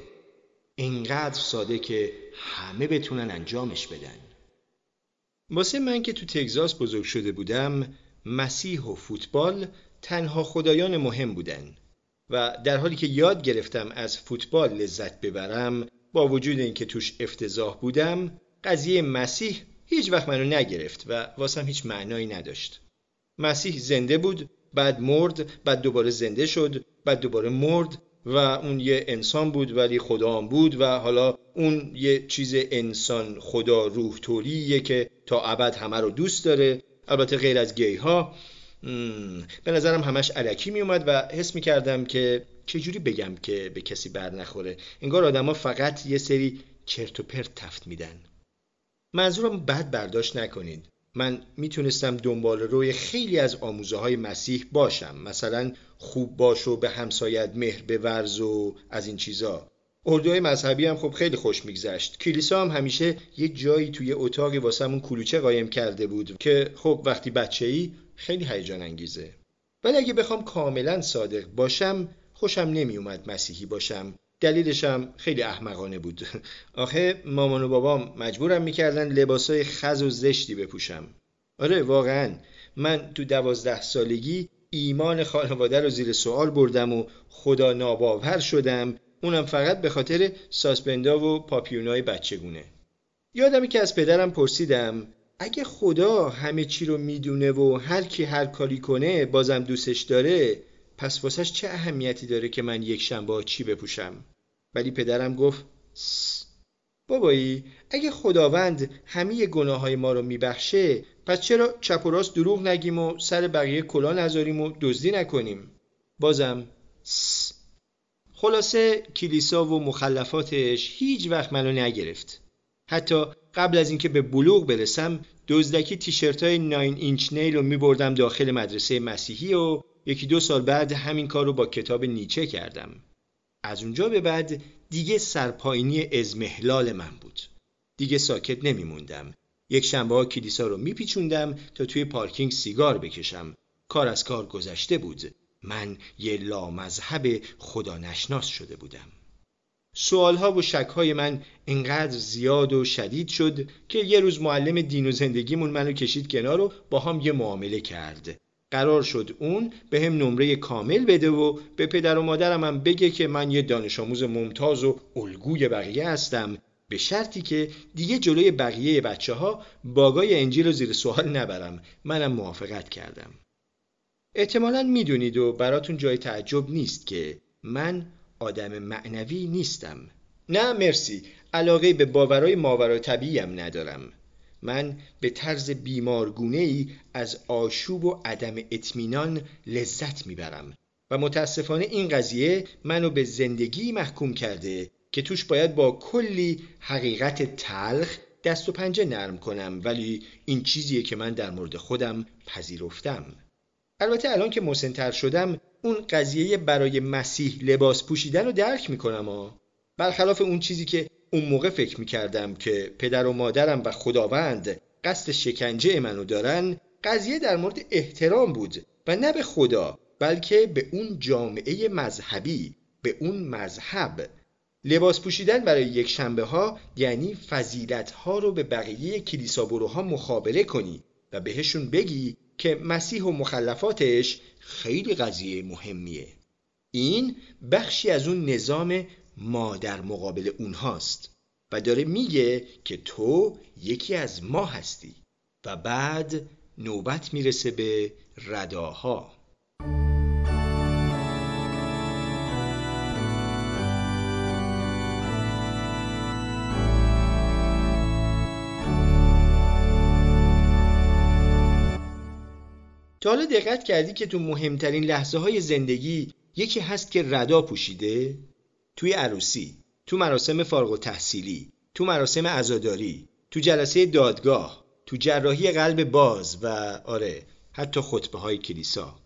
Speaker 1: اینقدر ساده که همه بتونن انجامش بدن. واسه من که تو تگزاس بزرگ شده بودم مسیح و فوتبال تنها خدایان مهم بودن و در حالی که یاد گرفتم از فوتبال لذت ببرم با وجود اینکه توش افتضاح بودم قضیه مسیح هیچ وقت منو نگرفت و واسم هیچ معنایی نداشت. مسیح زنده بود بعد مرد بعد دوباره زنده شد بعد دوباره مرد و اون یه انسان بود ولی خدا هم بود و حالا اون یه چیز انسان خدا روح تولیه که تا ابد همه رو دوست داره. البته غیر از گی ها به نظرم همش علکی می اومد و حس می کردم که چجوری بگم که به کسی بر نخوره. انگار آدما فقط یه سری چرت و پرت تفت میدن. منظورم بد برداشت نکنید. من می‌تونستم دنبال روی خیلی از آموزه های مسیح باشم. مثلا خوب باش و به همسایت مهر ورز و از این چیزا. اردوهای مذهبی هم خب خیلی خوش میگذشت. کلیسا هم همیشه یه جایی توی اتاقی واسمون کلوچه قایم کرده بود که خب وقتی بچه ای خیلی هیجان انگیزه. ولی اگه بخوام کاملا صادق باشم خوشم نمیومد مسیحی باشم. دلیلشم خیلی احمقانه بود. آخه مامان و بابام مجبورم می‌کردن لباسای خز و زشتی بپوشم. آره واقعا. من تو دوازده سالگی ایمان خانواده رو زیر سوال بردم و خدا ناباور شدم. اونم فقط به خاطر ساسپندا و پاپیونای بچگونه یادمی که از پدرم پرسیدم اگه خدا همه چی رو می‌دونه و هر کی هر کاری کنه بازم دوستش داره پس واسش چه اهمیتی داره که من یک شنبه چی بپوشم؟ ولی پدرم گفت بابایی اگه خداوند همه گناه های ما رو میبخشه پس چرا چپ و راست دروغ نگیم و سر بقیه کلا نذاریم و دزدی نکنیم؟ بازم خلاصه کلیسا و مخلفاتش هیچ وقت منو نگرفت. حتی قبل از اینکه به بلوغ برسم دزدکی تیشرت های 9 اینچ نیل رو میبردم داخل مدرسه مسیحی و یکی دو سال بعد همین کار رو با کتاب نیچه کردم. از اونجا به بعد دیگه سرپاینی ازمهلال من بود. دیگه ساکت نمیموندم. یک شنبه ها کلیسا رو میپیچوندم تا توی پارکینگ سیگار بکشم. کار از کار گذشته بود. من یه لامذهب خدا نشناس شده بودم. سوالها و شکهای من انقدر زیاد و شدید شد که یه روز معلم دین و زندگیمون منو کشید کنار و با هم یه معامله کرد. قرار شد اون به هم نمره کامل بده و به پدر و مادرم هم بگه که من یه دانش آموز ممتاز و الگوی بقیه هستم. به شرطی که دیگه جلوی بقیه بچه ها باگای انجیل رو زیر سوال نبرم. منم موافقت کردم. احتمالا می‌دونید و براتون جای تعجب نیست که من آدم معنوی نیستم. نه مرسی. علاقه به باورای ماورای طبیعیم ندارم. من به طرز بیمارگونه ای از آشوب و عدم اطمینان لذت می‌برم. و متاسفانه این قضیه منو به زندگی محکوم کرده که توش باید با کلی حقیقت تلخ دست و پنجه نرم کنم ولی این چیزیه که من در مورد خودم پذیرفتم. البته الان که مسنتر شدم اون قضیه برای مسیح لباس پوشیدن رو درک می‌کنم ها برخلاف اون چیزی که اون موقع فکر می‌کردم که پدر و مادرم و خداوند قصد شکنجه منو دارن قضیه در مورد احترام بود و نه به خدا بلکه به اون جامعه مذهبی به اون مذهب. لباس پوشیدن برای یک شنبه ها یعنی فضیلت ها رو به بقیه کلیسا بروها مخابره کنی و بهشون بگی که مسیح و مخلفاتش خیلی قضیه مهمیه. این بخشی از اون نظام ما در مقابل اونهاست و داره میگه که تو یکی از ما هستی و بعد نوبت می‌رسه به رداها تا حالا دقت کردی که تو مهمترین لحظه های زندگی یکی هست که ردا پوشیده؟ توی عروسی، تو مراسم فارغ و تحصیلی، تو مراسم عزاداری، تو جلسه دادگاه، تو جراحی قلب باز و آره حتی خطبه های کلیسا.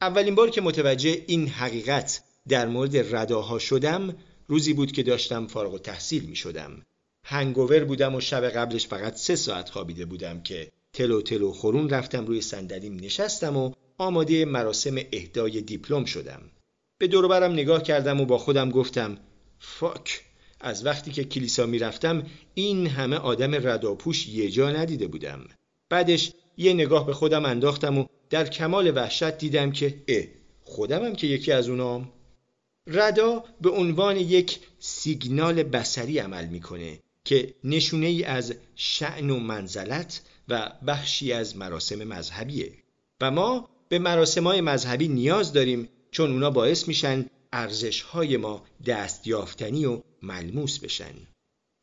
Speaker 1: اولین بار که متوجه این حقیقت در مورد رداها شدم روزی بود که داشتم فارغ و تحصیل می شدم. هنگوور بودم و شب قبلش فقط سه ساعت خوابیده بودم که تلو تلو خورون رفتم روی صندلیم نشستم و آماده مراسم اهدای دیپلم شدم به دوربرم نگاه کردم و با خودم گفتم فاک از وقتی که کلیسا می‌رفتم این همه آدم رداپوش یه جا ندیده بودم. بعدش یه نگاه به خودم انداختم و در کمال وحشت دیدم که اه خودمم که یکی از اونام. ردا به عنوان یک سیگنال بسری عمل می‌کنه که نشونه ای از شعن و منزلت و بخشی از مراسم مذهبیه. و ما به مراسم های مذهبی نیاز داریم چون اونا باعث میشن ارزش های ما دستیافتنی و ملموس بشن.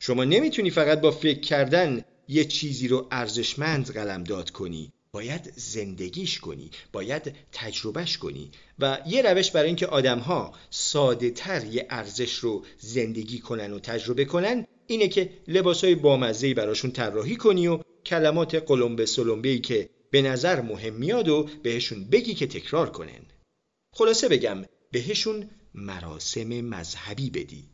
Speaker 1: شما نمی‌تونی فقط با فکر کردن یه چیزی رو ارزشمند قلمداد کنی باید زندگیش کنی باید تجربهش کنی و یه روش برای اینکه آدمها ساده تر یه ارزش رو زندگی کنن و تجربه کنن اینه که لباس های بامزهی براشون طراحی کنی و کلمات قلمبه سلمبه که به نظر مهم میاد و بهشون بگی که تکرار کنن. خلاصه بگم بهشون مراسم مذهبی بدی.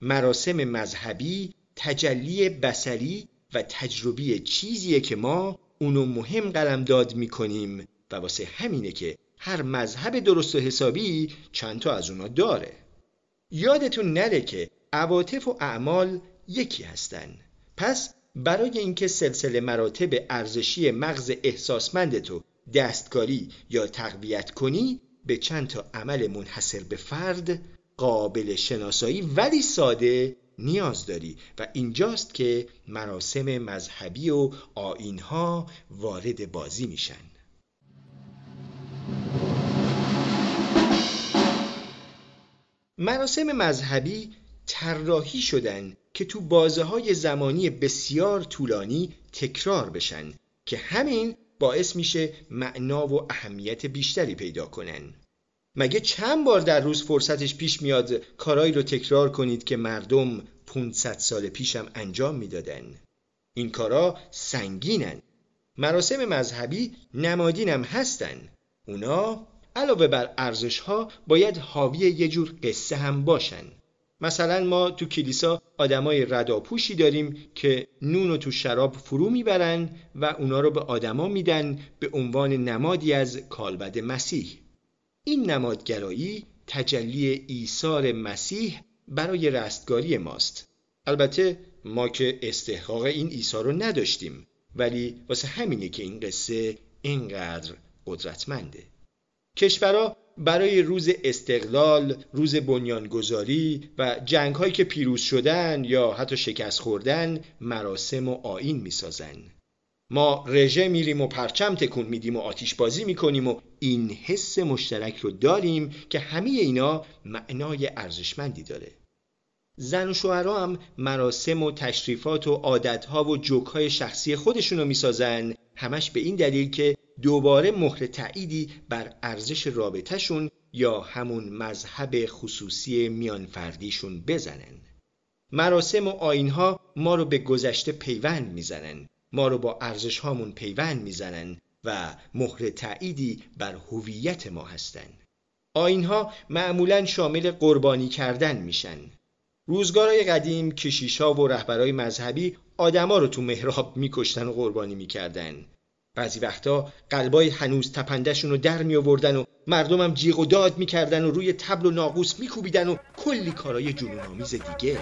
Speaker 1: مراسم مذهبی تجلی بسری و تجربی چیزیه که ما اونو مهم قلمداد می‌کنیم و واسه همینه که هر مذهب درست و حسابی چند تا از اونا داره. یادتون نره که عواطف و اعمال یکی هستن. پس برای اینکه سلسله مراتب ارزشی مغز احساسمندتو دستکاری یا تقویت کنی به چند تا عمل منحصر به فرد قابل شناسایی ولی ساده نیاز داری و اینجاست که مراسم مذهبی و آینها وارد بازی میشن. مراسم مذهبی طراحی شدن که تو بازه های زمانی بسیار طولانی تکرار بشن که همین باعث میشه معنا و اهمیت بیشتری پیدا کنن. مگه چند بار در روز فرصتش پیش میاد کارایی رو تکرار کنید که مردم 500 سال پیشم انجام می‌دادن؟ این کارا سنگینن. مراسم مذهبی نمادینم هستن. اونا علاوه بر ارزش ها باید حاوی یه جور قصه هم باشن. مثلا ما تو کلیسا آدمای رداپوشی داریم که نون رو تو شراب فرو می‌برن و اونا رو به آدما میدن به عنوان نمادی از کالبد مسیح. این نمادگرایی تجلی ایثار مسیح برای رستگاری ماست. البته ما که استحقاق این ایسا رو نداشتیم ولی واسه همینه که این قصه اینقدر قدرتمنده. کشورها برای روز استقلال، روز بنیانگذاری و جنگ هایی که پیروز شدن یا حتی شکست خوردن مراسم و آین می‌سازن. ما رژه میریم و پرچم تکون میدیم و آتیش بازی می‌کنیم و این حس مشترک رو داریم که همه اینا معنای ارزشمندی داره. زن و شوهرها هم مراسم و تشریفات و عادتها و جوکهای شخصی خودشون رو می‌سازن همش به این دلیل که دوباره مهر تأییدی بر ارزش رابطهشون یا همون مذهب خصوصی میانفردیشون بزنن. مراسم و آینها ما رو به گذشته پیوند می‌زنن. ما رو با ارزش هامون پیوند می‌زنن و مهر تأییدی بر هویت ما هستن. آینها معمولا شامل قربانی کردن میشن. روزگارهای قدیم کشیشا و رهبرای مذهبی آدما رو تو محراب میکشتن و قربانی می‌کردن. بعضی وقتا قلبای هنوز تپندشون رو در می آوردن و مردمم جیغ و داد می‌کردن و روی تبل و ناقوس میکوبیدن و کلی کارای جنون آمیز دیگه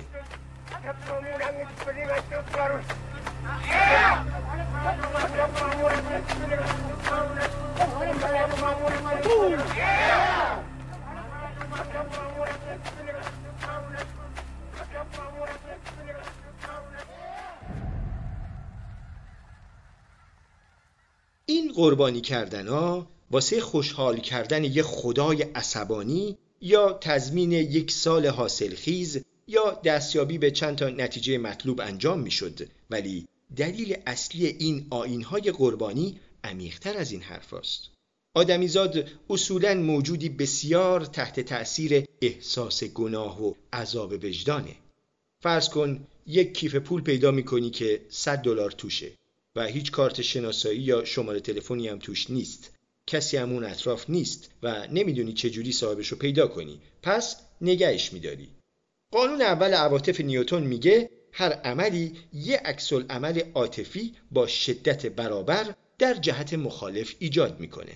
Speaker 1: قربانی کردن ها واسه خوشحال کردن یه خدای عصبانی یا تضمین یک سال حاصلخیز یا دستیابی به چند تا نتیجه مطلوب انجام می‌شد ولی دلیل اصلی این آینهای قربانی عمیقتر از این حرف است. آدمیزاد اصولا موجودی بسیار تحت تأثیر احساس گناه و عذاب وجدانه. فرض کن یک کیف پول پیدا می‌کنی که 100 دلار توشه. و هیچ کارت شناسایی یا شماره تلفنی هم توش نیست. کسی همون اطراف نیست و نمی‌دونی چجوری صاحبش رو پیدا کنی. پس نگهش میداری. قانون اول عواطف نیوتون میگه هر عملی یه عکس عمل عاطفی با شدت برابر در جهت مخالف ایجاد می‌کنه.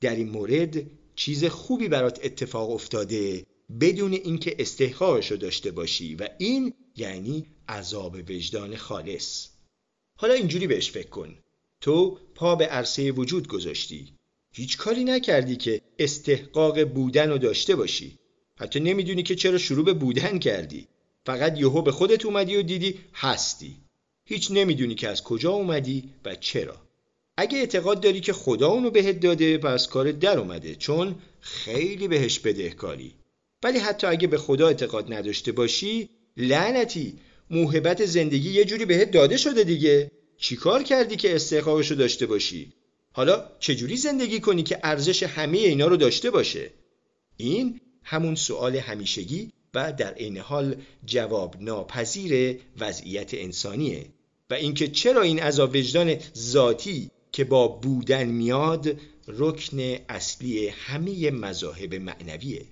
Speaker 1: در این مورد چیز خوبی برات اتفاق افتاده بدون اینکه استحقاقش رو داشته باشی و این یعنی عذاب وجدان خالص. حالا اینجوری بهش فکر کن. تو پا به عرصه وجود گذاشتی. هیچ کاری نکردی که استحقاق بودن رو داشته باشی. حتی نمی‌دونی که چرا شروع به بودن کردی. فقط یهو به خودت اومدی و دیدی هستی. هیچ نمی‌دونی که از کجا اومدی و چرا. اگه اعتقاد داری که خدا اونو بهت داده پس کار در اومده چون خیلی بهش بدهکاری. ولی حتی اگه به خدا اعتقاد نداشته باشی لعنتی. موهبت زندگی یه جوری بهت داده شده دیگه. چیکار کردی که استحقاقشو داشته باشی؟ حالا چجوری زندگی کنی که ارزش همه اینا رو داشته باشه؟ این همون سوال همیشگی و در عین حال جواب ناپذیر وضعیت انسانیه. و اینکه چرا این عذاب وجدان ذاتی که با بودن میاد رکن اصلی همه مذاهب معنویه.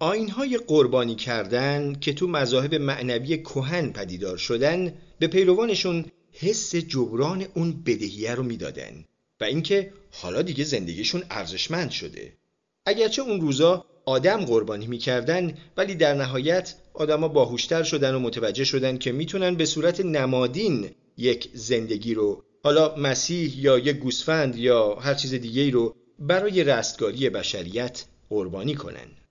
Speaker 1: آینهای قربانی کردن که تو مذاهب معنوی کهن پدیدار شدن به پیروانشون حس جبران اون بدهیه رو می‌دادن و اینکه حالا دیگه زندگیشون ارزشمند شده. اگرچه اون روزا آدم قربانی می‌کردن ولی در نهایت آدما باهوشتر شدن و متوجه شدن که می‌تونن به صورت نمادین یک زندگی رو حالا مسیح یا یک گوسفند یا هر چیز دیگه رو برای رستگاری بشریت قربانی کنن.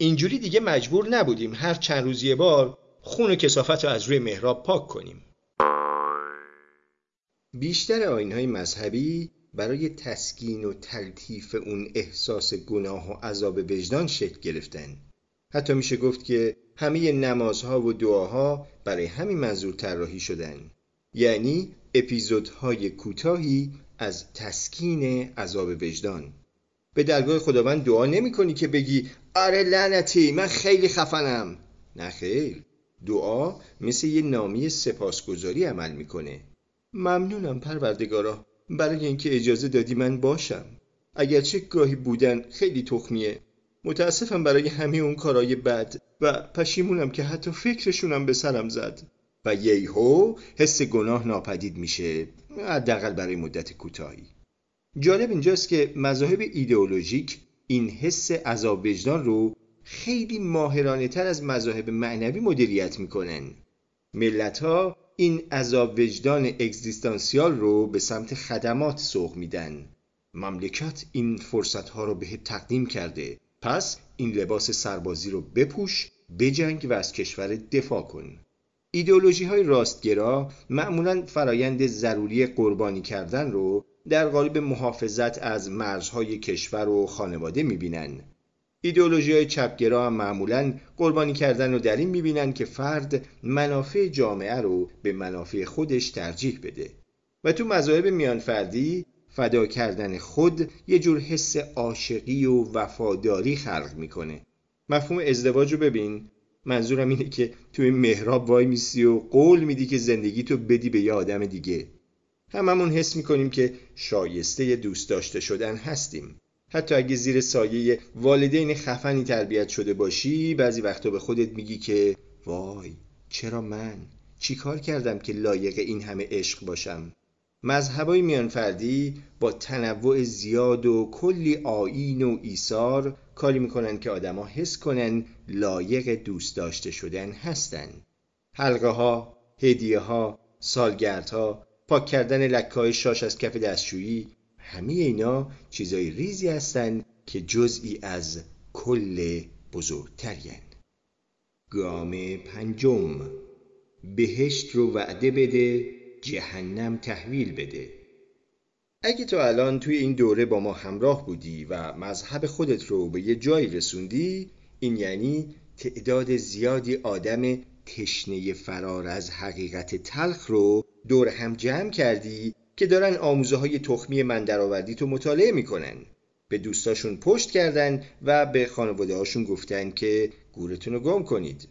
Speaker 1: اینجوری دیگه مجبور نبودیم هر چند روزی بار خون و کسافت رو از روی محراب پاک کنیم. بیشتر آینهای مذهبی برای تسکین و تلطیف اون احساس گناه و عذاب وجدان شکل گرفتن. حتی میشه گفت که همه نمازها و دعاها برای همین منظور طراحی شدن. یعنی اپیزودهای کوتاهی از تسکین عذاب وجدان. به درگاه خداوند دعا نمی کنی که بگی آره لعنتی من خیلی خفنم. نه خیر دعا مثل یه نامی سپاسگزاری عمل می‌کنه. ممنونم پروردگارا. برای اینکه اجازه دادی من باشم. اگرچه گاهی بودن خیلی تخمیه. متاسفم برای همه اون کارای بد و پشیمونم که حتی فکرشونم به سرم زد. و ییهو حس گناه ناپدید میشه. حداقل برای مدت کوتاهی. جالب اینجاست که مذاهب ایدئولوژیک این حس عذاب وجدان رو خیلی ماهرانه تر از مذاهب معنوی مدیریت می‌کنن. ملت ها این عذاب وجدان اگزیستانسیال رو به سمت خدمات سوق میدن. مملکت این فرصت ها رو به تقدیم کرده. پس این لباس سربازی رو بپوش بجنگ و از کشور دفاع کن. ایدئولوژی های راستگرا معمولا فرایند ضروری قربانی کردن رو در قالب محافظت از مرزهای کشور و خانواده می‌بینن. ایدئولوژی های چپگرا هم معمولا قربانی کردن رو در این می‌بینن که فرد منافع جامعه رو به منافع خودش ترجیح بده. و تو مذاهب میانفردی فدا کردن خود یه جور حس عاشقی و وفاداری خلق می‌کنه. مفهوم ازدواج رو ببین. منظورم اینه که تو این محراب وای میسی و قول میدی که زندگی تو بدی به یه آدم دیگه. هممون حس می‌کنیم که شایسته دوست داشته شدن هستیم. حتی اگه زیر سایه والدین خفنی تربیت شده باشی بعضی وقتا به خودت میگی که وای چرا من؟ چی کار کردم که لایق این همه عشق باشم؟ مذهبای میانفردی با تنوع زیاد و کلی آین و ایثار کاری می‌کنن که آدما حس کنن لایق دوست داشته شدن هستن. حلقه ها، هدیه ها، سالگردها، پاک کردن لکه شاش از کف دستشویی همه اینا چیزای ریزی هستن که جزئی از کل بزرگترین. گام پنجم بهشت رو وعده بده جهنم تحویل بده. اگه تو الان توی این دوره با ما همراه بودی و مذهب خودت رو به یه جایی رسوندی این یعنی تعداد زیادی آدم تشنه فرار از حقیقت تلخ رو دور هم جمع کردی که دارن آموزه های تخمی من درآوردی تو مطالعه می‌کنن. به دوستاشون پشت کردن و به خانواده هاشون گفتن که گورتون رو گم کنید.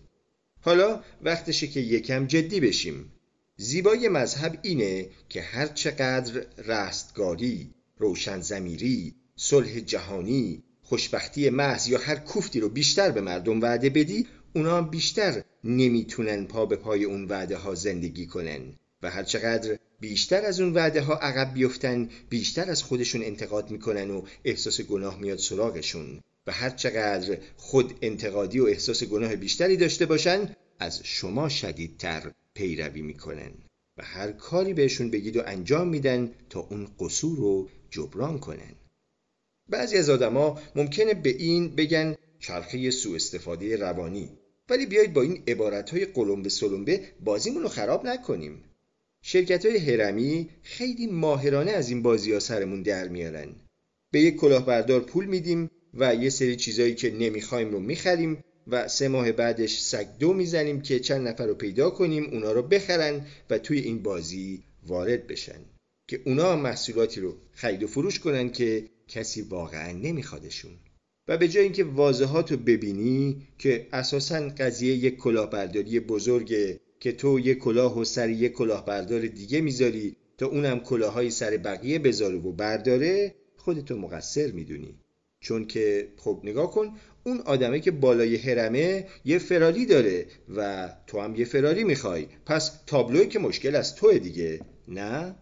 Speaker 1: حالا وقتشه که یکم جدی بشیم. زیبایی مذهب اینه که هر چقدر رستگاری، روشن زمیری، صلح جهانی، خوشبختی محض یا هر کوفتی رو بیشتر به مردم وعده بدی اونا بیشتر نمی‌تونن پا به پای اون وعده ها زندگی کنن و هر چقدر بیشتر از اون وعده ها عقب بیفتن بیشتر از خودشون انتقاد می‌کنن و احساس گناه میاد سراغشون و هر چقدر خود انتقادی و احساس گناه بیشتری داشته باشن از شما شدیدتر پیروی می‌کنن و هر کاری بهشون بگید و انجام میدن تا اون قصور رو جبران کنن. بعضی از آدما ممکنه به این بگن چرخه سوء استفاده روانی. ولی بیایید با این عبارت های قلمبه سلمبه بازیمون رو خراب نکنیم. شرکت های هرمی خیلی ماهرانه از این بازی ها سرمون در میارن. به یک کلاهبردار پول میدیم و یه سری چیزایی که نمی‌خوایم رو می‌خریم و سه ماه بعدش سگ دو می‌زنیم که چند نفر رو پیدا کنیم اونا رو بخرن و توی این بازی وارد بشن. که اونا محصولاتی رو خرید و فروش کنن که کسی واقعا نمیخوادشون و به جای اینکه واضحات رو ببینی که اساسا قضیه یک کلاهبرداری بزرگه که تو یک کلاه و سر یک کلاهبردار دیگه می‌ذاری تا اونم کلاههای سر بقیه بذاره و برداره خودتو مقصر می‌دونی چون که خب نگاه کن اون آدمه که بالای هرمه یه فراری داره و تو هم یه فراری می‌خوای پس تابلوی که مشکل از توه دیگه نه؟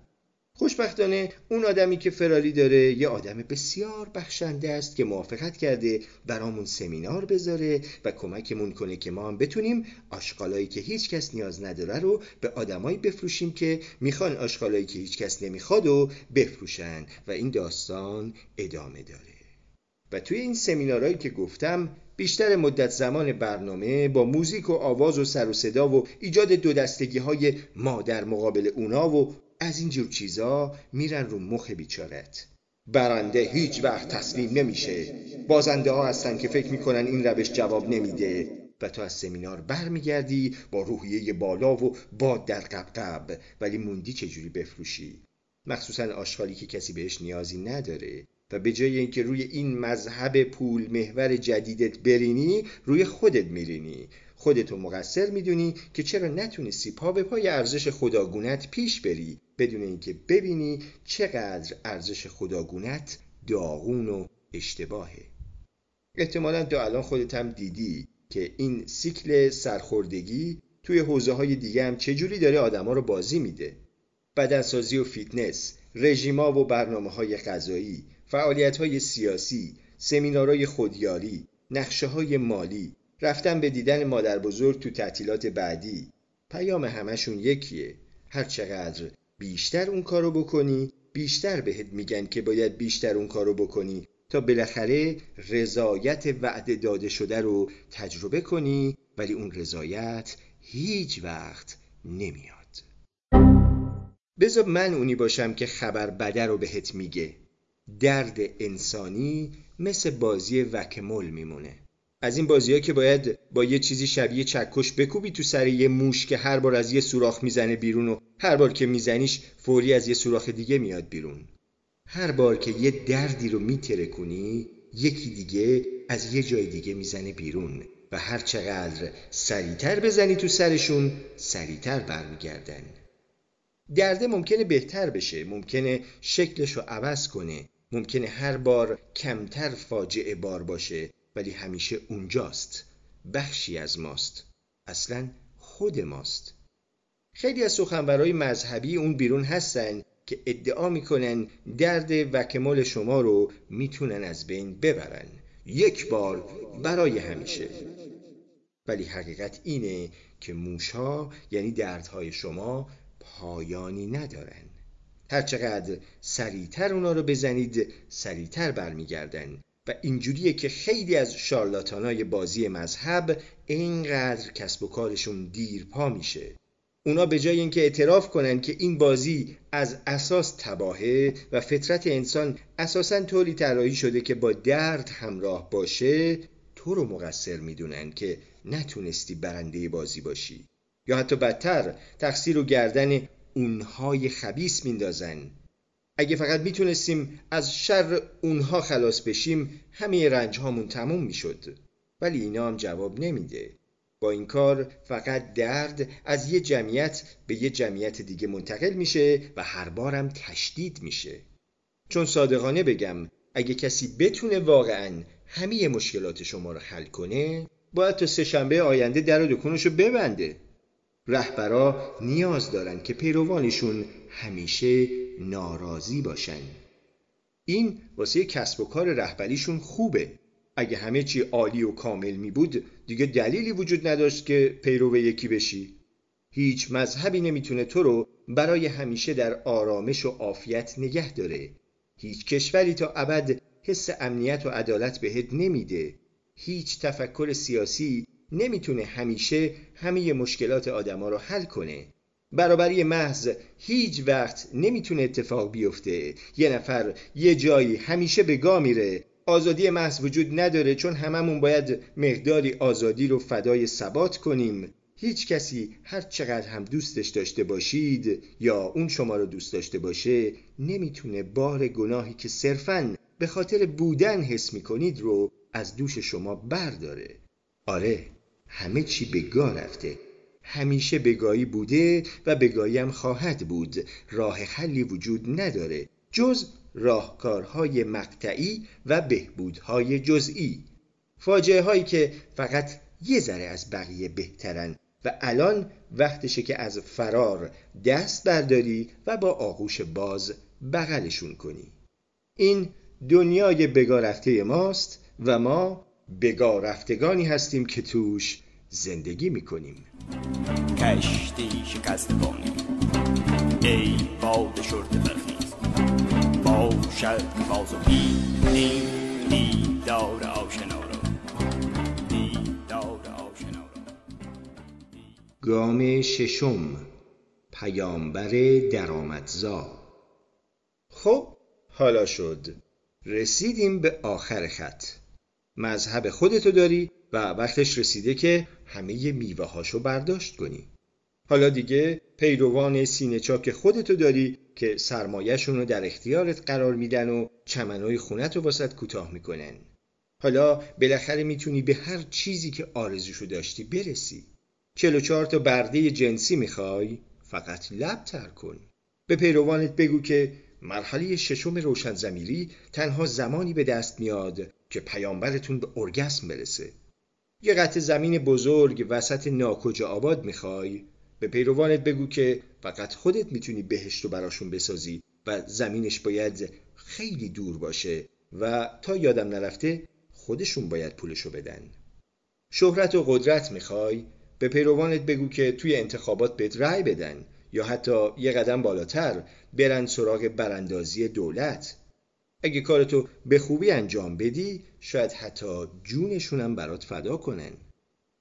Speaker 1: خوشبختانه اون آدمی که فراری داره یه آدم بسیار بخشنده است که موافقت کرده برامون سمینار بذاره و کمکمون کنه که ما هم بتونیم آشغالایی که هیچ کس نیاز نداره رو به آدمایی بفروشیم که می‌خوان آشغالایی که هیچ کس نمی‌خواد و بفروشن و این داستان ادامه داره. و توی این سمینارهایی که گفتم بیشتر مدت زمان برنامه با موزیک و آواز و سر و صدا و ایجاد دو دستگی های ما در مقابل اونا و از این جور چیزا میرن رو مخ بیچارت. برنده هیچ وقت تسلیم نمیشه. بازنده ها هستن که فکر می‌کنن این روش جواب نمیده. و تو از سمینار برمیگردی با روحیه بالا و باد در قبقب. ولی موندی چجوری بفروشی؟ مخصوصا آشغالی که کسی بهش نیازی نداره. و به جای اینکه روی این مذهب پول محور جدیدت برینی روی خودت میرینی. خودتو مقصر می‌دونی که چرا نتونستی پا به پای ارزش خداگونت پیش بری بدون اینکه ببینی چقدر ارزش خداگونت داغون و اشتباهه. احتمالا تو الان خودت هم دیدی که این سیکل سرخوردگی توی حوزه های دیگه هم چجوری داره آدما رو بازی میده. بدنسازی و فیتنس رژیما و برنامه های غذایی فعالیت های سیاسی سمینارهای خودیاری نقشه های مالی رفتن به دیدن مادر بزرگ تو تعطیلات بعدی. پیام همشون یکیه. هر چقدر بیشتر اون کارو بکنی بیشتر بهت میگن که باید بیشتر اون کارو بکنی تا بالاخره رضایت وعده داده شده رو تجربه کنی ولی اون رضایت هیچ وقت نمیاد. بذار من اونی باشم که خبر بده رو بهت میگه. درد انسانی مثل بازی وکمل میمونه. از این بازی که باید با یه چیزی شبیه چکش بکوبی تو سر یه موش که هر بار از یه سوراخ می‌زنه بیرون و هر بار که میزنیش فوری از یه سوراخ دیگه میاد بیرون. هر بار که یه دردی رو میتره کنی یکی دیگه از یه جای دیگه می‌زنه بیرون و هر چقدر سریعتر بزنی تو سرشون سریعتر برمیگردن. درده ممکنه بهتر بشه ممکنه شکلش رو عوض کنه ممکنه هر بار کمتر فاجعه بار باشه. ولی همیشه اونجاست. بخشی از ماست. اصلا خود ماست. خیلی از سخنورهای مذهبی اون بیرون هستن که ادعا می‌کنن درد وکمال شما رو می‌تونن از بین ببرن. یک بار برای همیشه. ولی حقیقت اینه که موشها یعنی دردهای شما پایانی ندارن. هرچقدر سریعتر اونا رو بزنید سریعتر برمیگردن. و اینجوریه که خیلی از شارلاتانای بازی مذهب اینقدر کسب و کارشون دیر پا میشه. اونا به جای اینکه اعتراف کنن که این بازی از اساس تباهه و فطرت انسان اساسا طوری طراحی شده که با درد همراه باشه تو رو مقصر می‌دونن که نتونستی برنده بازی باشی. یا حتی بدتر تقصیر و گردن اونهای خبیس میندازن. اگه فقط می‌تونستیم از شر اونها خلاص بشیم همه رنج هامون تموم می‌شد. ولی اینا هم جواب نمیده. با این کار فقط درد از یه جمعیت به یه جمعیت دیگه منتقل میشه و هر بارم تشدید میشه. چون صادقانه بگم اگه کسی بتونه واقعا همه مشکلات شما رو حل کنه باید تا سهشنبه آینده در و دکونشو ببنده. رهبرا نیاز دارن که پیروانشون همیشه ناراضی باشن. این واسه کسب و کار رهبریشون خوبه. اگه همه چی عالی و کامل می بود دیگه دلیلی وجود نداشت که پیرو یکی بشی. هیچ مذهبی نمی‌تونه تو رو برای همیشه در آرامش و عافیت نگه داره. هیچ کشوری تا ابد حس امنیت و عدالت بهت نمیده. هیچ تفکر سیاسی نمی‌تونه همیشه همه مشکلات آدما رو حل کنه. برابری محض هیچ وقت نمی‌تونه اتفاق بیفته. یه نفر یه جایی همیشه به گا میره. آزادی محض وجود نداره چون هممون باید مقداری آزادی رو فدای ثبات کنیم. هیچ کسی هر چقدر هم دوستش داشته باشید یا اون شما رو دوست داشته باشه نمی‌تونه بار گناهی که صرفاً به خاطر بودن حس می‌کنید رو از دوش شما برداره. آره همه چی به گا رفته. همیشه بگاهی بوده و بگاهی هم خواهد بود. راه حلی وجود نداره. جز راهکارهای مقطعی و بهبودهای جزئی. فاجعه هایی که فقط یه ذره از بقیه بهترن و الان وقتشه که از فرار دست برداری و با آغوش باز بغلشون کنی. این دنیای بگارفته ماست و ما بگارفتگانی هستیم که توش زندگی می‌کنیم. کشتی شکست بانی ای باد شرط برخیز. باشد باز و بینی دیدار آشنا را. دیدار آشنا را. گام ششم. پیامبر درآمدزا. خب حالا شد. رسیدیم به آخر خط. مذهب خودتو داری و وقتش رسیده که همه میوه هاشو برداشت کنی. حالا دیگه پیروان سینه چاک خودتو داری که سرمایهشون رو در اختیارت قرار میدن و چمنای خونت رو واسط کوتاه می‌کنن. حالا بالاخره می‌تونی به هر چیزی که آرزوشو داشتی برسی. چهار تا برده جنسی می‌خوای فقط لب تر کن. به پیروانت بگو که مرحله ششم روشن زمیری تنها زمانی به دست میاد که پیامبرتون به ارگسم برسه. یه قطع زمین بزرگ وسط ناکجا آباد می‌خوای. به پیروانت بگو که فقط خودت می‌تونی بهشت رو براشون بسازی و زمینش باید خیلی دور باشه و تا یادم نرفته خودشون باید پولشو بدن. شهرت و قدرت می‌خوای. به پیروانت بگو که توی انتخابات بهت رأی بدن یا حتی یه قدم بالاتر برن سراغ براندازی دولت. اگه کارتو به خوبی انجام بدی شاید حتی جونشونم برات فدا کنن.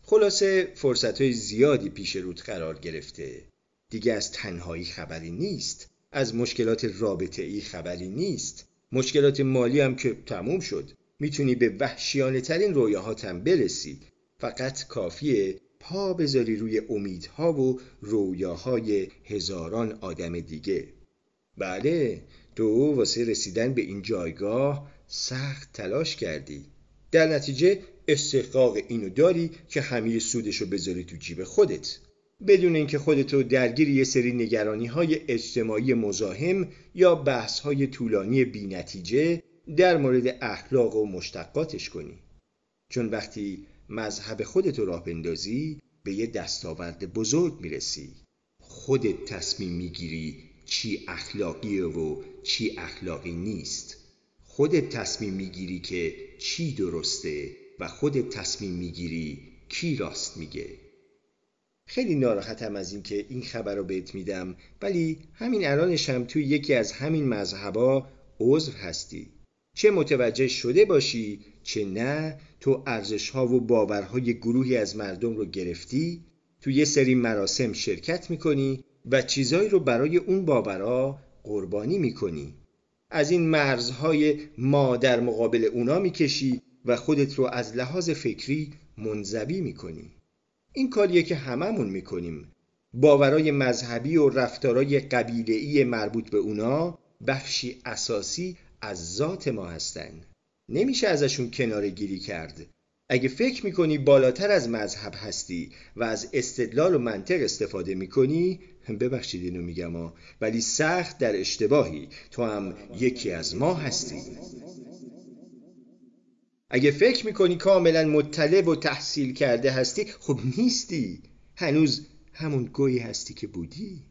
Speaker 1: خلاصه فرصت های زیادی پیش رود قرار گرفته. دیگه از تنهایی خبری نیست. از مشکلات رابطه ای خبری نیست. مشکلات مالی هم که تموم شد. می‌تونی به وحشیانه ترین رویاهاتم برسی. فقط کافیه پا بذاری روی امیدها و رویاهای هزاران آدم دیگه. بله تو واسه رسیدن به این جایگاه سخت تلاش کردی. در نتیجه استحقاق اینو داری که همه سودشو بذاری تو جیب خودت. بدون اینکه خودتو درگیر یه سری نگرانی های اجتماعی مزاحم یا بحث های طولانی بی نتیجه در مورد اخلاق و مشتقاتش کنی. چون وقتی مذهب خودتو راه بندازی به یه دستاورد بزرگ می‌رسی. خودت تصمیم می‌گیری چی اخلاقیه و چی اخلاقی نیست. خودت تصمیم می‌گیری که چی درسته و خودت تصمیم می‌گیری کی راست میگه. خیلی ناراحتم از اینکه این خبر رو بهت میدم ولی همین الانشم توی یکی از همین مذهبا عضو هستی. چه متوجه شده باشی چه نه تو ارزش ها و باورهای گروهی از مردم رو گرفتی تو یه سری مراسم شرکت می‌کنی و چیزایی رو برای اون باورها قربانی می‌کنی. از این مرزهای ما در مقابل اونا می‌کشی و خودت رو از لحاظ فکری منزوی می‌کنی. این کاریه که هممون می‌کنیم. باورای مذهبی و رفتارای قبیله‌ای مربوط به اونا بخشی اساسی از ذات ما هستن. نمیشه ازشون کناره گیری کرد. اگه فکر می‌کنی بالاتر از مذهب هستی و از استدلال و منطق استفاده می‌کنی ببخشید اینو میگم ولی سخت در اشتباهی. تو هم یکی از ما هستی. اگه فکر می‌کنی کاملا مطلع و تحصیل کرده هستی خب نیستی. هنوز همون گویی هستی که بودی.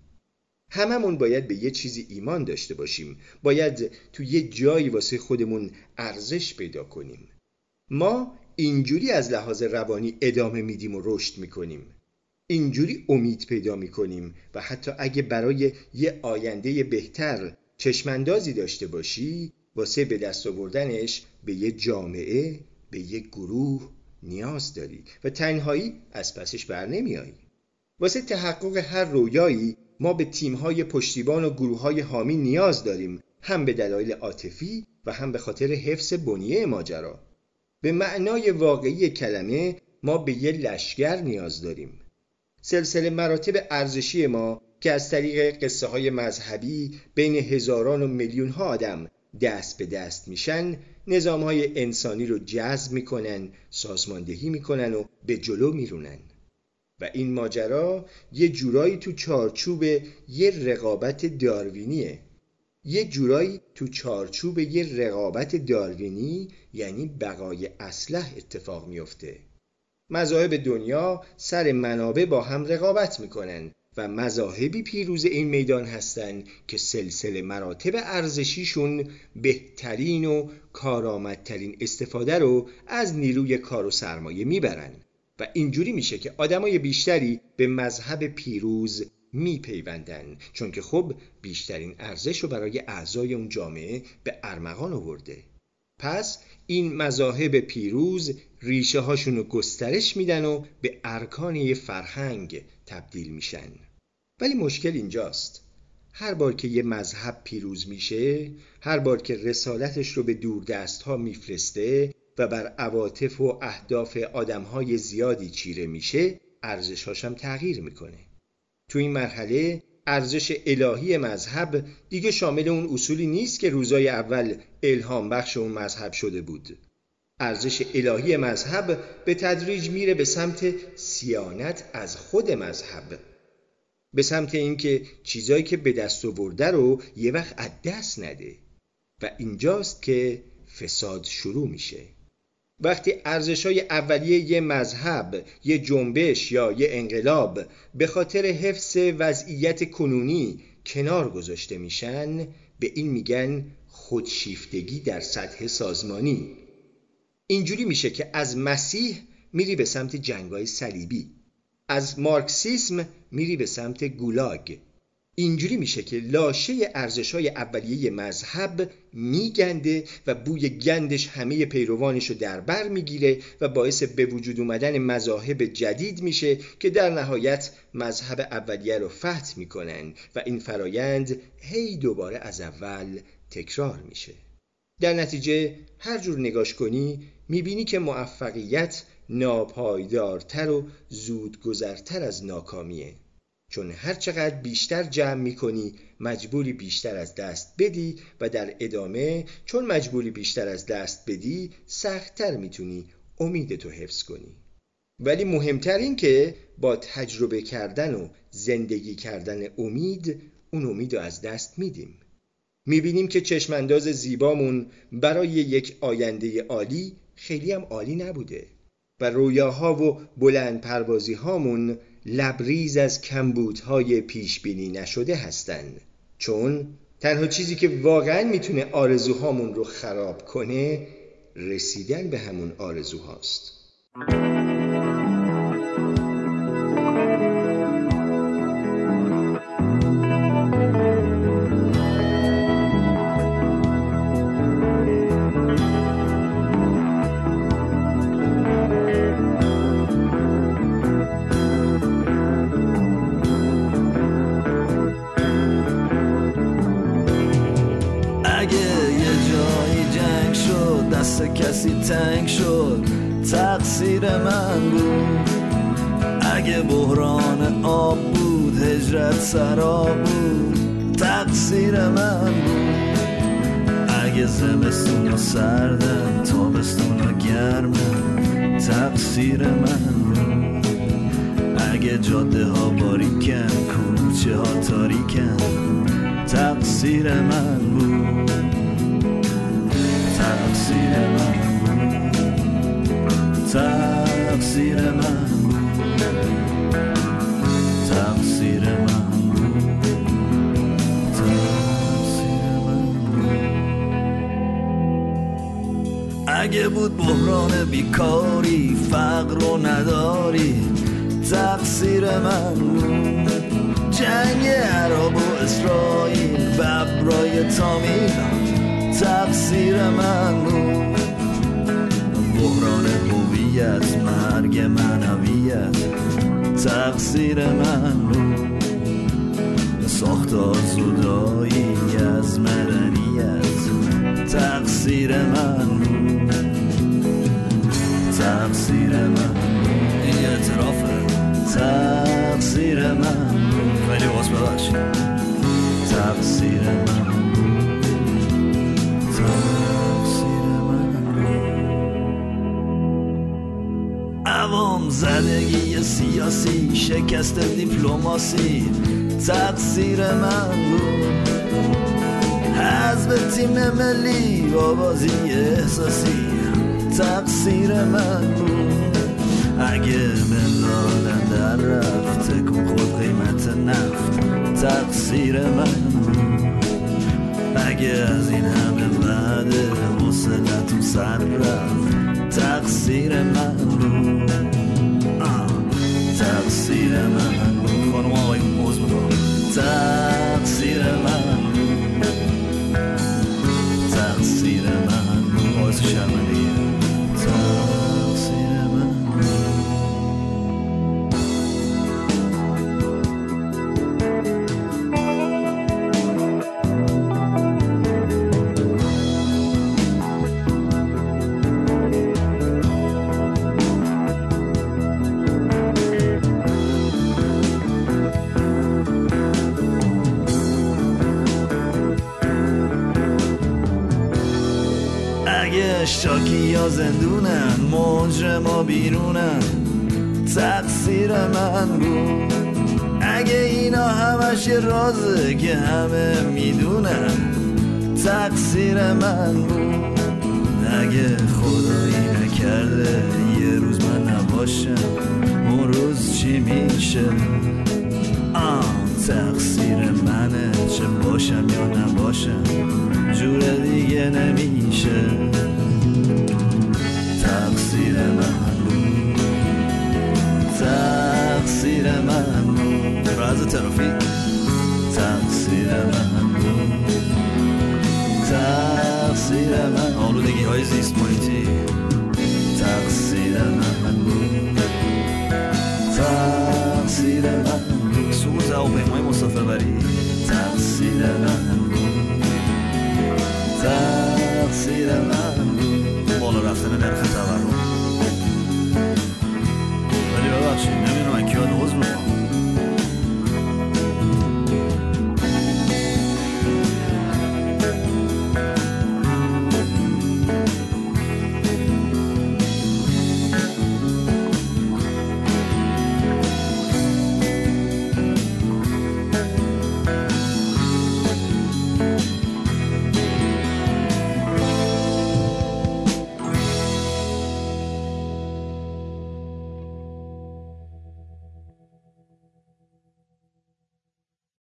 Speaker 1: هممون باید به یه چیزی ایمان داشته باشیم. باید تو یه جایی واسه خودمون ارزش پیدا کنیم. ما اینجوری از لحاظ روانی ادامه میدیم و رشد می‌کنیم. اینجوری امید پیدا می‌کنیم و حتی اگه برای یه آینده بهتر چشماندازی داشته باشی واسه به دست آوردنش به یه جامعه به یه گروه نیاز داری و تنهایی از پسش بر نمیایی واسه تحقق هر رویایی ما به تیمهای پشتیبان و گروههای حامی نیاز داریم هم به دلایل عاطفی و هم به خاطر حفظ بنیه ماجرا. به معنای واقعی کلمه ما به یه لشگر نیاز داریم. سلسله مراتب ارزشی ما که از طریق قصه های مذهبی بین هزاران و میلیون ها آدم دست به دست میشن نظام های انسانی رو جذب می‌کنن سازماندهی می‌کنن و به جلو میرونن. و این ماجرا یه جورایی تو چارچوب یه رقابت داروینیه. یه جورایی تو چارچوب یه رقابت داروینی یعنی بقای اسلح اتفاق میفته مذاهب دنیا سر منابع با هم رقابت می‌کنن و مذاهبی پیروز این میدان هستند که سلسله مراتب ارزشیشون بهترین و کارآمدترین استفاده رو از نیروی کار و سرمایه می‌برن. و اینجوری میشه که آدمای بیشتری به مذهب پیروز میپیوندن. چون که خب بیشترین ارزش رو برای اعضای اون جامعه به ارمغان آورده. پس این مذاهب پیروز ریشه هاشون گسترش میدن و به ارکان فرهنگ تبدیل میشن. ولی مشکل اینجاست. هر بار که یه مذهب پیروز میشه هر بار که رسالتش رو به دور دست ها میفرسته و بر عواطف و اهداف آدمهای زیادی چیره میشه ارزشهاشم تغییر می‌کنه. تو این مرحله ارزش الهی مذهب دیگه شامل اون اصولی نیست که روزای اول الهام بخش اون مذهب شده بود. ارزش الهی مذهب به تدریج میره به سمت سیانت از خود مذهب. به سمت اینکه چیزایی که به دست آورده رو یه وقت از دست نده و اینجاست که فساد شروع میشه. وقتی ارزش های اولیه یه مذهب، یه جنبش یا یه انقلاب به خاطر حفظ وضعیت کنونی کنار گذاشته میشن به این میگن خودشیفتگی در سطح سازمانی. اینجوری میشه که از مسیح میری به سمت جنگای صلیبی از مارکسیسم میری به سمت گولاگ. اینجوری میشه که لاشه ارزش های اولیه مذهب میگنده و بوی گندش همه پیروانش رو در بر می‌گیره و باعث به وجود اومدن مذاهب جدید میشه که در نهایت مذهب اولیه رو فتح می‌کنن و این فرایند هی دوباره از اول تکرار میشه. در نتیجه هر جور نگاش کنی می‌بینی که موفقیت ناپایدارتر و زودگذرتر از ناکامیه. چون هر چقدر بیشتر جمع می‌کنی مجبوری بیشتر از دست بدی و در ادامه چون مجبوری بیشتر از دست بدی سختتر می‌تونی امیدتو حفظ کنی. ولی مهمتر این که با تجربه کردن و زندگی کردن امید اون امید رو از دست میدیم. می‌بینیم که چشمانداز زیبامون برای یک آینده عالی خیلی هم عالی نبوده و رویاها و بلند پروازی هامون لبریز از کمبودهای پیش بینی نشده هستند. چون تنها چیزی که واقعا می‌تونه آرزوهامون رو خراب کنه رسیدن به همون آرزوهاست.
Speaker 2: تنگ شد تقصیر من بود. اگه بحران آب بود هجرت سرا بود. تقصیر من بود. اگه زمستون سردم تابستون گرمم تقصیر من بود. اگه جاده ها باریکن کوچه ها تاریکن تقصیر من بود. تقصیر من تقصیر من تقصیر من اگه بود بحران بیکاری فقر و نداری. تقصیر من جنگ عرب و اسرائیل ببرای تامیل. تقصیر من بحران هویت مرگ منویت تقصیر من ساخت زدایی از مدنیت تقصیر من تقصیر من. این اعترافه تقصیر من. خیلی باز ببخشید. تقصیر من. زدگی سیاسی شکست دیپلماسی تقصیر من بود. به تیم ملی با بازی احساسی تقصیر من بود. اگه ملالن در رفت کن خود قیمت نفت تقصیر من اگه از این همه بعد حسنتون سر رفت تقصیر من بود. تقصیر من بود خانم آقای موز تقصیر یا زندونن مجرما بیرونن تقصیر من بود. اگه اینا همش یه رازه که همه می‌دونن تقصیر من بود. اگه خدایی نکرده یه روز من نباشم اون روز چی میشه؟ آه تقصیر منه چه باشم یا نباشم جور دیگه نمیشه. بود راز